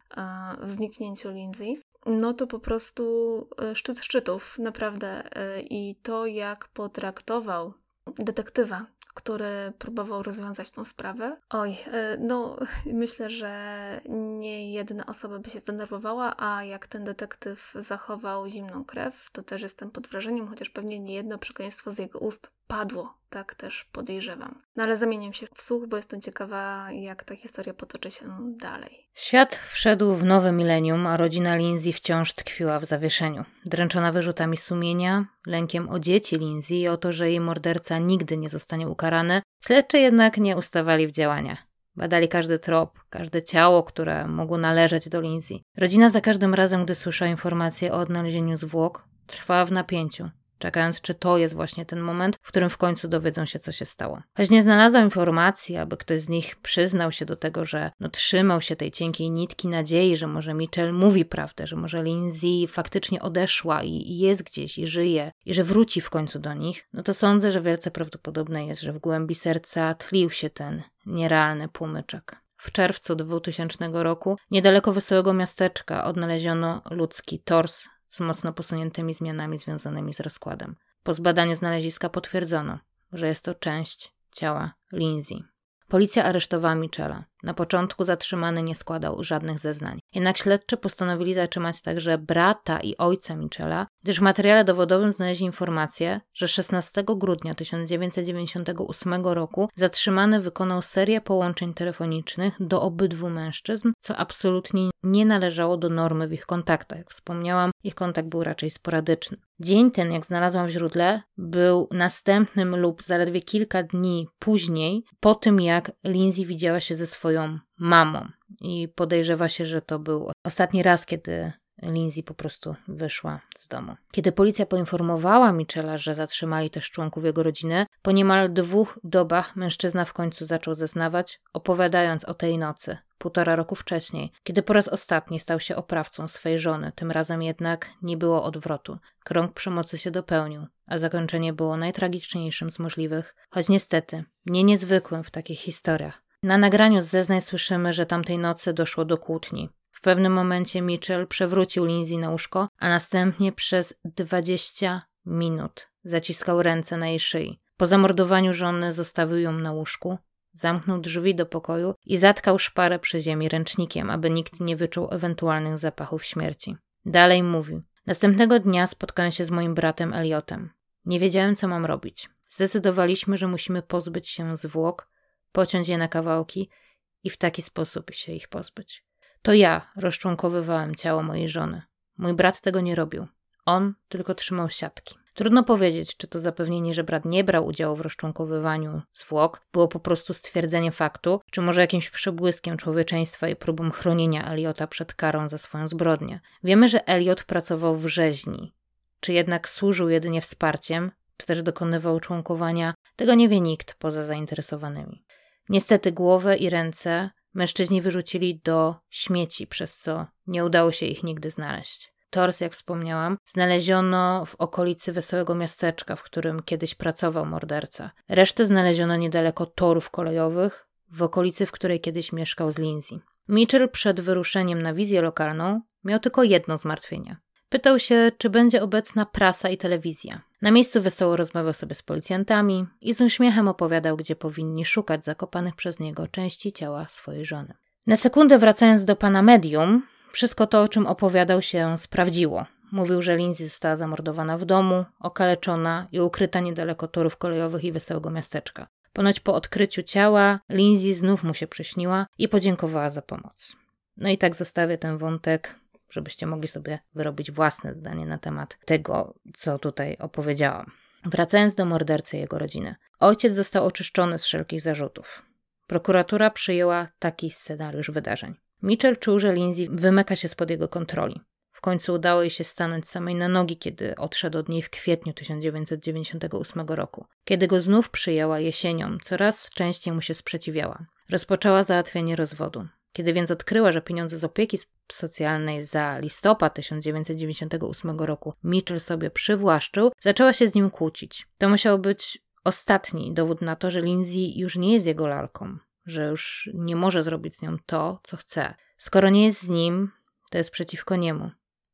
w zniknięciu Lindsay. No to po prostu y, szczyt szczytów, naprawdę. I to, jak potraktował detektywa, który próbował rozwiązać tą sprawę. Oj, e, no myślę, że nie jedna osoba by się zdenerwowała, a jak ten detektyw zachował zimną krew, to też jestem pod wrażeniem, chociaż pewnie nie jedno przekleństwo z jego ust padło, tak też podejrzewam. No ale zamieniam się w słuch, bo jestem ciekawa, jak ta historia potoczy się dalej. Świat wszedł w nowe milenium, a rodzina Lindsay wciąż tkwiła w zawieszeniu. Dręczona wyrzutami sumienia, lękiem o dzieci Lindsay i o to, że jej morderca nigdy nie zostanie ukarany, śledczy jednak nie ustawali w działaniach. Badali każdy trop, każde ciało, które mogło należeć do Lindsay. Rodzina za każdym razem, gdy słyszała informacje o odnalezieniu zwłok, trwała w napięciu czekając, czy to jest właśnie ten moment, w którym w końcu dowiedzą się, co się stało. Choć nie znalazłam informacji, aby ktoś z nich przyznał się do tego, że no, trzymał się tej cienkiej nitki nadziei, że może Mitchell mówi prawdę, że może Lindsay faktycznie odeszła i, i jest gdzieś i żyje i że wróci w końcu do nich, no to sądzę, że wielce prawdopodobne jest, że w głębi serca tlił się ten nierealny płomyczek. w czerwcu 2000 roku niedaleko wesołego miasteczka odnaleziono ludzki tors z mocno posuniętymi zmianami związanymi z rozkładem. Po zbadaniu znaleziska potwierdzono, że jest to część ciała Lindsay. Policja aresztowała Michela. Na początku zatrzymany nie składał żadnych zeznań. Jednak śledczy postanowili zatrzymać także brata i ojca Michela, gdyż w materiale dowodowym znaleźli informację, że 16 grudnia 1998 roku zatrzymany wykonał serię połączeń telefonicznych do obydwu mężczyzn, co absolutnie nie należało do normy w ich kontaktach. Jak wspomniałam, ich kontakt był raczej sporadyczny. Dzień ten, jak znalazłam w źródle, był następnym lub zaledwie kilka dni później, po tym jak Lindsay widziała się ze swoją mamą. I podejrzewa się, że to był ostatni raz, kiedy Lindsay po prostu wyszła z domu. Kiedy policja poinformowała Michela, że zatrzymali też członków jego rodziny, po niemal dwóch dobach mężczyzna w końcu zaczął zeznawać, opowiadając o tej nocy, półtora roku wcześniej, kiedy po raz ostatni stał się oprawcą swej żony. Tym razem jednak nie było odwrotu. Krąg przemocy się dopełnił, a zakończenie było najtragiczniejszym z możliwych, choć niestety nie niezwykłym w takich historiach. Na nagraniu z zeznań słyszymy, że tamtej nocy doszło do kłótni. Pewnym momencie Mitchell przewrócił Lindsay na łóżko, a następnie przez 20 minut zaciskał ręce na jej szyi. Po zamordowaniu żony zostawił ją na łóżku, zamknął drzwi do pokoju i zatkał szparę przy ziemi ręcznikiem, aby nikt nie wyczuł ewentualnych zapachów śmierci. Dalej mówił. Następnego dnia spotkałem się z moim bratem Eliotem. Nie wiedziałem, co mam robić. Zdecydowaliśmy, że musimy pozbyć się zwłok, pociąć je na kawałki i w taki sposób się ich pozbyć. To ja rozczłonkowywałem ciało mojej żony. Mój brat tego nie robił. On tylko trzymał siatki. Trudno powiedzieć, czy to zapewnienie, że brat nie brał udziału w rozczłonkowywaniu zwłok, było po prostu stwierdzeniem faktu, czy może jakimś przebłyskiem człowieczeństwa i próbą chronienia Eliota przed karą za swoją zbrodnię. Wiemy, że Eliot pracował w rzeźni. Czy jednak służył jedynie wsparciem, czy też dokonywał członkowania, tego nie wie nikt poza zainteresowanymi. Niestety głowę i ręce mężczyźni wyrzucili do śmieci, przez co nie udało się ich nigdy znaleźć. Tors, jak wspomniałam, znaleziono w okolicy wesołego miasteczka, w którym kiedyś pracował morderca. Resztę znaleziono niedaleko torów kolejowych, w okolicy, w której kiedyś mieszkał z Lindsay. Mitchell przed wyruszeniem na wizję lokalną miał tylko jedno zmartwienie. Pytał się, czy będzie obecna prasa i telewizja. Na miejscu wesoło rozmawiał sobie z policjantami i z uśmiechem opowiadał, gdzie powinni szukać zakopanych przez niego części ciała swojej żony. Na sekundę wracając do pana medium, wszystko to, o czym opowiadał się, sprawdziło. Mówił, że Lindsay została zamordowana w domu, okaleczona i ukryta niedaleko torów kolejowych i wesołego miasteczka. Ponoć po odkryciu ciała Lindsay znów mu się przyśniła i podziękowała za pomoc. No i tak zostawię ten wątek żebyście mogli sobie wyrobić własne zdanie na temat tego, co tutaj opowiedziałam. Wracając do mordercy jego rodziny. Ojciec został oczyszczony z wszelkich zarzutów. Prokuratura przyjęła taki scenariusz wydarzeń. Mitchell czuł, że Lindsay wymyka się spod jego kontroli. W końcu udało jej się stanąć samej na nogi, kiedy odszedł od niej w kwietniu 1998 roku. Kiedy go znów przyjęła jesienią, coraz częściej mu się sprzeciwiała. Rozpoczęła załatwianie rozwodu. Kiedy więc odkryła, że pieniądze z opieki socjalnej za listopad 1998 roku Mitchell sobie przywłaszczył, zaczęła się z nim kłócić. To musiał być ostatni dowód na to, że Lindsay już nie jest jego lalką, że już nie może zrobić z nią to, co chce. Skoro nie jest z nim, to jest przeciwko niemu.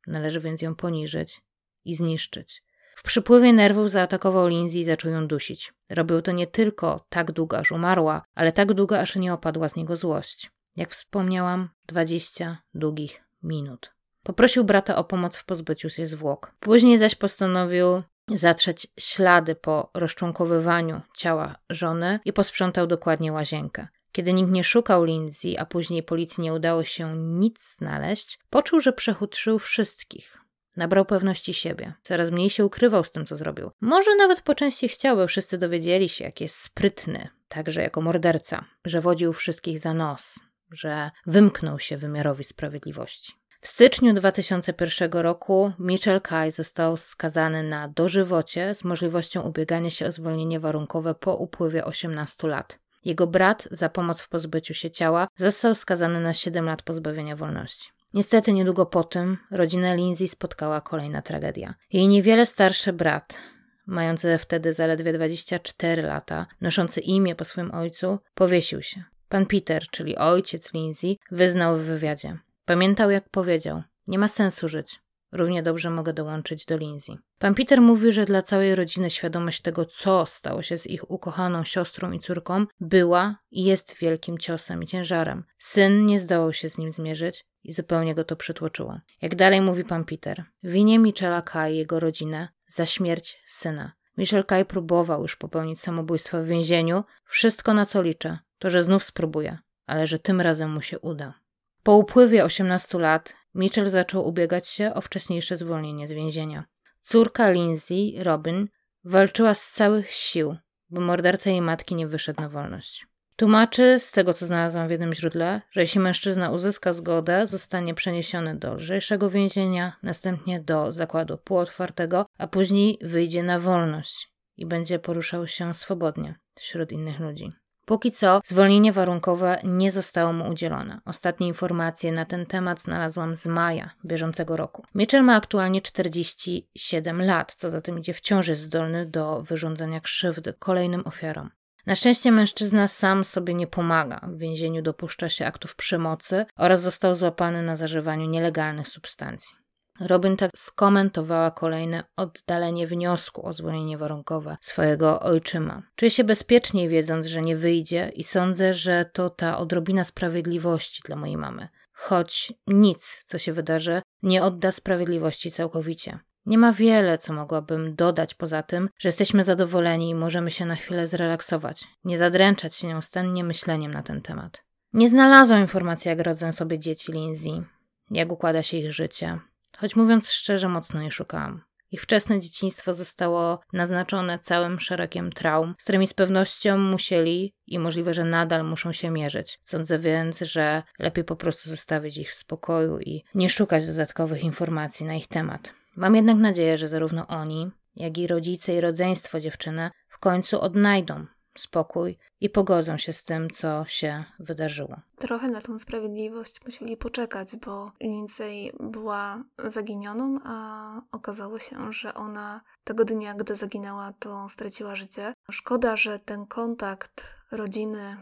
Należy więc ją poniżyć i zniszczyć. W przypływie nerwów zaatakował Lindsay i zaczął ją dusić. Robił to nie tylko tak długo, aż umarła, ale tak długo, aż nie opadła z niego złość. Jak wspomniałam, 20 długich minut. Poprosił brata o pomoc w pozbyciu się zwłok. Później zaś postanowił zatrzeć ślady po rozczłonkowywaniu ciała żony i posprzątał dokładnie łazienkę. Kiedy nikt nie szukał Lindsay, a później policji nie udało się nic znaleźć, poczuł, że przechutrzył wszystkich. Nabrał pewności siebie. Coraz mniej się ukrywał z tym, co zrobił. Może nawet po części chciał, by wszyscy dowiedzieli się, jak jest sprytny, także jako morderca, że wodził wszystkich za nos, że wymknął się wymiarowi sprawiedliwości. W styczniu 2001 roku Mitchell Kai został skazany na dożywocie z możliwością ubiegania się o zwolnienie warunkowe po upływie 18 lat. Jego brat za pomoc w pozbyciu się ciała został skazany na 7 lat pozbawienia wolności. Niestety niedługo po tym rodzinę Lindsay spotkała kolejna tragedia. Jej niewiele starszy brat, mający wtedy zaledwie 24 lata, noszący imię po swoim ojcu, powiesił się. Pan Peter, czyli ojciec Lindsay, wyznał w wywiadzie. Pamiętał, jak powiedział: Nie ma sensu żyć. Równie dobrze mogę dołączyć do Lindsay. Pan Peter mówi, że dla całej rodziny świadomość tego, co stało się z ich ukochaną siostrą i córką, była i jest wielkim ciosem i ciężarem. Syn nie zdołał się z nim zmierzyć i zupełnie go to przytłoczyło. Jak dalej mówi pan Peter, winie Michela Kai jego rodzinę za śmierć syna. Michel Kai próbował już popełnić samobójstwo w więzieniu. Wszystko na co liczę, to że znów spróbuje, ale że tym razem mu się uda. Po upływie 18 lat Mitchell zaczął ubiegać się o wcześniejsze zwolnienie z więzienia. Córka Lindsay, Robin, walczyła z całych sił, by morderca jej matki nie wyszedł na wolność. Tłumaczy, z tego co znalazłam w jednym źródle, że jeśli mężczyzna uzyska zgodę, zostanie przeniesiony do lżejszego więzienia, następnie do zakładu półotwartego, a później wyjdzie na wolność i będzie poruszał się swobodnie wśród innych ludzi. Póki co zwolnienie warunkowe nie zostało mu udzielone. Ostatnie informacje na ten temat znalazłam z maja bieżącego roku. Mitchell ma aktualnie 47 lat, co za tym idzie wciąż jest zdolny do wyrządzania krzywdy kolejnym ofiarom. Na szczęście mężczyzna sam sobie nie pomaga. W więzieniu dopuszcza się aktów przemocy oraz został złapany na zażywaniu nielegalnych substancji. Robin tak skomentowała kolejne oddalenie wniosku o zwolnienie warunkowe swojego ojczyma. Czuję się bezpieczniej wiedząc, że nie wyjdzie i sądzę, że to ta odrobina sprawiedliwości dla mojej mamy. Choć nic, co się wydarzy, nie odda sprawiedliwości całkowicie. Nie ma wiele, co mogłabym dodać poza tym, że jesteśmy zadowoleni i możemy się na chwilę zrelaksować, nie zadręczać się nieustannie myśleniem na ten temat. Nie znalazłam informacji, jak rodzą sobie dzieci Lindsay, jak układa się ich życie, choć mówiąc szczerze, mocno nie szukałam. Ich wczesne dzieciństwo zostało naznaczone całym szeregiem traum, z którymi z pewnością musieli i możliwe, że nadal muszą się mierzyć. Sądzę więc, że lepiej po prostu zostawić ich w spokoju i nie szukać dodatkowych informacji na ich temat. Mam jednak nadzieję, że zarówno oni, jak i rodzice i rodzeństwo dziewczyny w końcu odnajdą spokój i pogodzą się z tym, co się wydarzyło. Trochę na tą sprawiedliwość musieli poczekać, bo Lindsay była zaginioną, a okazało się, że ona tego dnia, gdy zaginęła, to straciła życie. Szkoda, że ten kontakt rodziny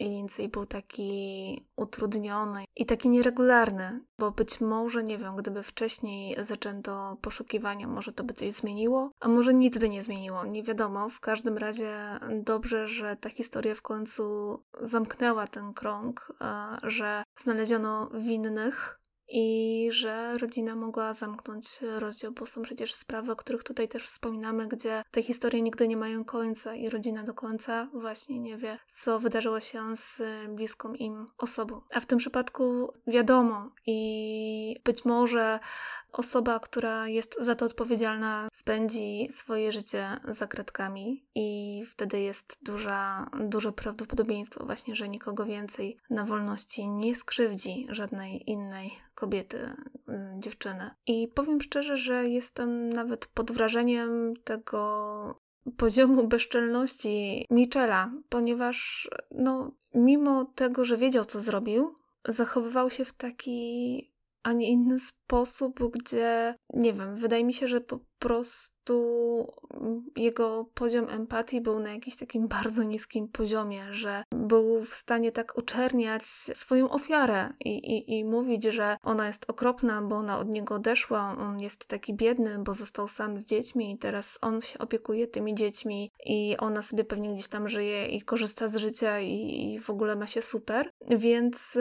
i Lindsay był taki utrudniony i taki nieregularny, bo być może, nie wiem, gdyby wcześniej zaczęto poszukiwania, może to by coś zmieniło, a może nic by nie zmieniło, nie wiadomo. W każdym razie dobrze, że ta historia w końcu zamknęła ten krąg, że znaleziono winnych i że rodzina mogła zamknąć rozdział, bo są przecież sprawy, o których tutaj też wspominamy, gdzie te historie nigdy nie mają końca i rodzina do końca właśnie nie wie, co wydarzyło się z bliską im osobą. A w tym przypadku wiadomo i być może osoba, która jest za to odpowiedzialna, spędzi swoje życie za kratkami i wtedy jest duża, duże prawdopodobieństwo właśnie, że nikogo więcej na wolności nie skrzywdzi żadnej innej kobiety, mm, dziewczyny. I powiem szczerze, że jestem nawet pod wrażeniem tego poziomu bezczelności Michela, ponieważ no, mimo tego, że wiedział, co zrobił, zachowywał się w taki a nie inny sposób, gdzie nie wiem, wydaje mi się, że po prostu jego poziom empatii był na jakimś takim bardzo niskim poziomie, że był w stanie tak oczerniać swoją ofiarę i, i, i mówić, że ona jest okropna, bo ona od niego odeszła, on jest taki biedny, bo został sam z dziećmi i teraz on się opiekuje tymi dziećmi i ona sobie pewnie gdzieś tam żyje i korzysta z życia i, i w ogóle ma się super. Więc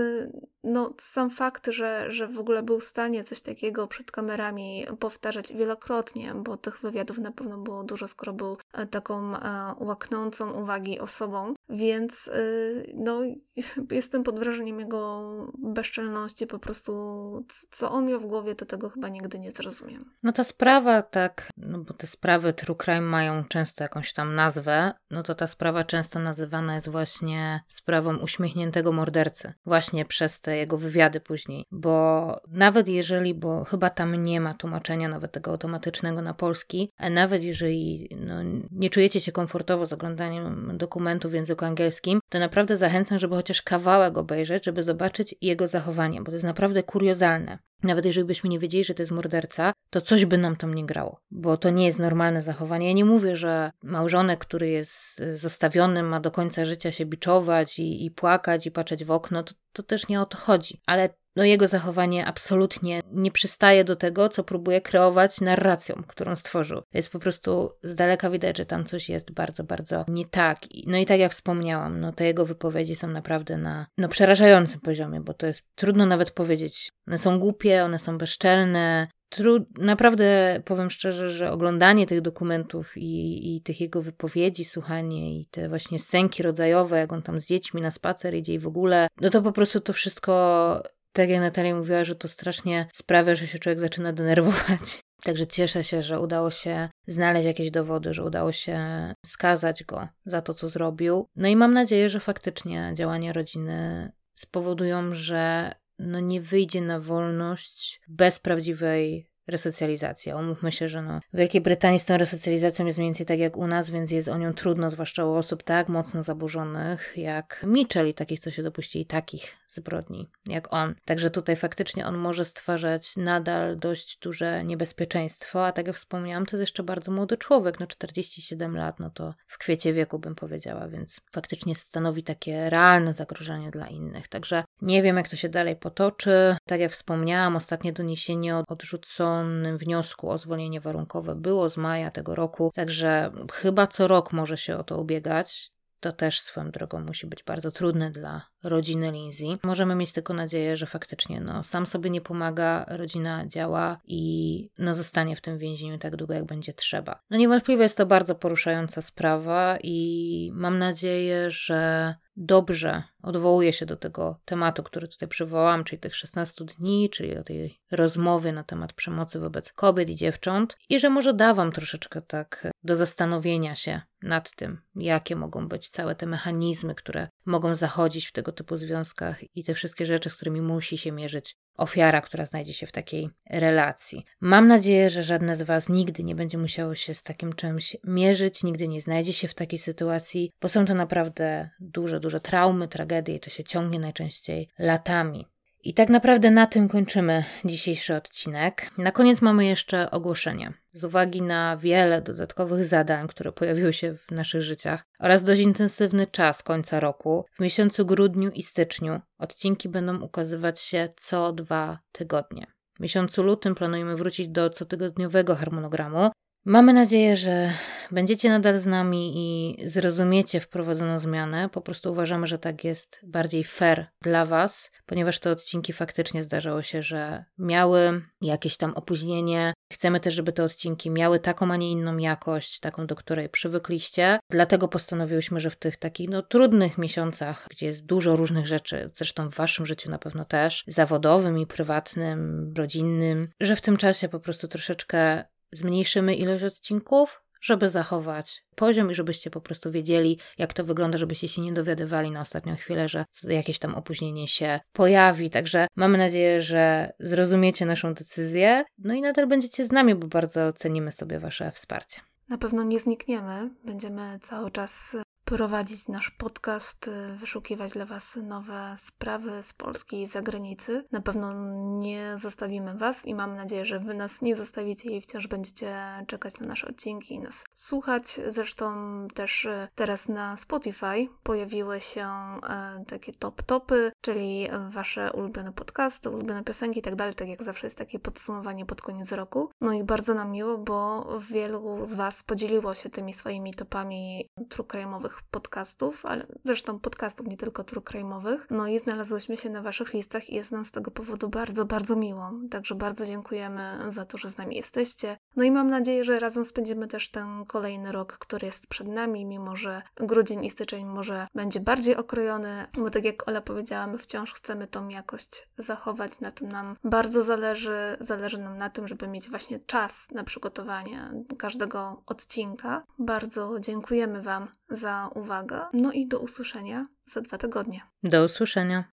no, sam fakt, że, że w ogóle był w stanie coś takiego przed kamerami powtarzać wielokrotnie, bo tych wywiadów na pewno było dużo, skoro był e, taką e, łaknącą uwagi osobą, więc e, no, jestem pod wrażeniem jego bezczelności, po prostu co on miał w głowie, to tego chyba nigdy nie zrozumiem. No ta sprawa tak, no bo te sprawy true crime mają często jakąś tam nazwę, no to ta sprawa często nazywana jest właśnie sprawą uśmiechniętego mordercy, właśnie przez te jego wywiady później, bo nawet jeżeli, bo chyba tam nie ma tłumaczenia nawet tego automatycznego na polski, a nawet jeżeli no, nie czujecie się komfortowo z oglądaniem dokumentu w języku języku angielskim, to naprawdę zachęcam, żeby chociaż kawałek obejrzeć, żeby zobaczyć jego zachowanie, bo to jest naprawdę kuriozalne. Nawet jeżeli byśmy nie wiedzieli, że to jest morderca, to coś by nam tam nie grało, bo to nie jest normalne zachowanie. Ja nie mówię, że małżonek, który jest e, zostawiony, ma do końca życia się biczować i, i płakać i patrzeć w okno, to, to też nie o to chodzi. Ale no jego zachowanie absolutnie nie przystaje do tego, co próbuje kreować narracją, którą stworzył. Jest po prostu z daleka widać, że tam coś jest bardzo, bardzo nie tak. No i tak jak wspomniałam, no te jego wypowiedzi są naprawdę na no, przerażającym poziomie, bo to jest trudno nawet powiedzieć. One są głupie, one są bezczelne, Tru, naprawdę powiem szczerze, że oglądanie tych dokumentów i, i tych jego wypowiedzi, słuchanie i te właśnie scenki rodzajowe, jak on tam z dziećmi na spacer idzie i w ogóle, no to po prostu to wszystko tak jak Natalia mówiła, że to strasznie sprawia, że się człowiek zaczyna denerwować. Także cieszę się, że udało się znaleźć jakieś dowody, że udało się skazać go za to, co zrobił. No i mam nadzieję, że faktycznie działania rodziny spowodują, że no nie wyjdzie na wolność bez prawdziwej resocjalizacja. Umówmy się, że no, w Wielkiej Brytanii z tą resocjalizacją jest mniej więcej tak jak u nas, więc jest o nią trudno, zwłaszcza u osób tak mocno zaburzonych jak Mitchell i takich, co się dopuścili takich zbrodni jak on. Także tutaj faktycznie on może stwarzać nadal dość duże niebezpieczeństwo, a tak jak wspomniałam, to jest jeszcze bardzo młody człowiek, no 47 lat, no to w kwiecie wieku bym powiedziała, więc faktycznie stanowi takie realne zagrożenie dla innych. Także nie wiem, jak to się dalej potoczy. Tak jak wspomniałam, ostatnie doniesienie o odrzuconym wniosku o zwolnienie warunkowe było z maja tego roku, także chyba co rok może się o to ubiegać. To też swoją drogą musi być bardzo trudne dla rodziny Lindsay. Możemy mieć tylko nadzieję, że faktycznie no, sam sobie nie pomaga, rodzina działa i no, zostanie w tym więzieniu tak długo, jak będzie trzeba. No niewątpliwie jest to bardzo poruszająca sprawa i mam nadzieję, że dobrze odwołuje się do tego tematu, który tutaj przywołam, czyli tych 16 dni, czyli o tej rozmowie na temat przemocy wobec kobiet i dziewcząt, i że może da Wam troszeczkę tak do zastanowienia się nad tym, jakie mogą być całe te mechanizmy, które mogą zachodzić w tego typu związkach i te wszystkie rzeczy, z którymi musi się mierzyć ofiara, która znajdzie się w takiej relacji. Mam nadzieję, że żadne z Was nigdy nie będzie musiało się z takim czymś mierzyć, nigdy nie znajdzie się w takiej sytuacji, bo są to naprawdę duże, duże traumy, tragedie i to się ciągnie najczęściej latami. I tak naprawdę na tym kończymy dzisiejszy odcinek. Na koniec mamy jeszcze ogłoszenie. Z uwagi na wiele dodatkowych zadań, które pojawiły się w naszych życiach oraz dość intensywny czas końca roku, w miesiącu grudniu i styczniu odcinki będą ukazywać się co dwa tygodnie. W miesiącu lutym planujemy wrócić do cotygodniowego harmonogramu, Mamy nadzieję, że będziecie nadal z nami i zrozumiecie wprowadzoną zmianę. Po prostu uważamy, że tak jest bardziej fair dla Was, ponieważ te odcinki faktycznie zdarzało się, że miały jakieś tam opóźnienie. Chcemy też, żeby te odcinki miały taką, a nie inną jakość, taką, do której przywykliście. Dlatego postanowiłyśmy, że w tych takich no, trudnych miesiącach, gdzie jest dużo różnych rzeczy, zresztą w Waszym życiu na pewno też, zawodowym i prywatnym, rodzinnym, że w tym czasie po prostu troszeczkę zmniejszymy ilość odcinków, żeby zachować poziom i żebyście po prostu wiedzieli, jak to wygląda, żebyście się nie dowiadywali na ostatnią chwilę, że jakieś tam opóźnienie się pojawi. Także mamy nadzieję, że zrozumiecie naszą decyzję, no i nadal będziecie z nami, bo bardzo cenimy sobie Wasze wsparcie. Na pewno nie znikniemy. Będziemy cały czas prowadzić nasz podcast, y, wyszukiwać dla Was nowe sprawy z Polski i zagranicy. Na pewno nie zostawimy Was i mam nadzieję, że Wy nas nie zostawicie i wciąż będziecie czekać na nasze odcinki i nas słuchać. Zresztą też y, teraz na Spotify pojawiły się e, takie top-topy, czyli Wasze ulubione podcasty, ulubione piosenki i tak dalej. Tak jak zawsze jest takie podsumowanie pod koniec roku. No i bardzo nam miło, bo wielu z Was podzieliło się tymi swoimi topami true podcastów, ale zresztą podcastów, nie tylko true. No i znalazłyśmy się na Waszych listach i jest nam z tego powodu bardzo, bardzo miło. Także bardzo dziękujemy za to, że z nami jesteście. No i mam nadzieję, że razem spędzimy też ten kolejny rok, który jest przed nami, mimo że grudzień i styczeń może będzie bardziej okrojony, bo tak jak Ola powiedziała, my wciąż chcemy tą jakość zachować, na tym nam bardzo zależy. Zależy nam na tym, żeby mieć właśnie czas na przygotowanie każdego odcinka. Bardzo dziękujemy Wam za uwagę. No i do usłyszenia za dwa tygodnie. Do usłyszenia.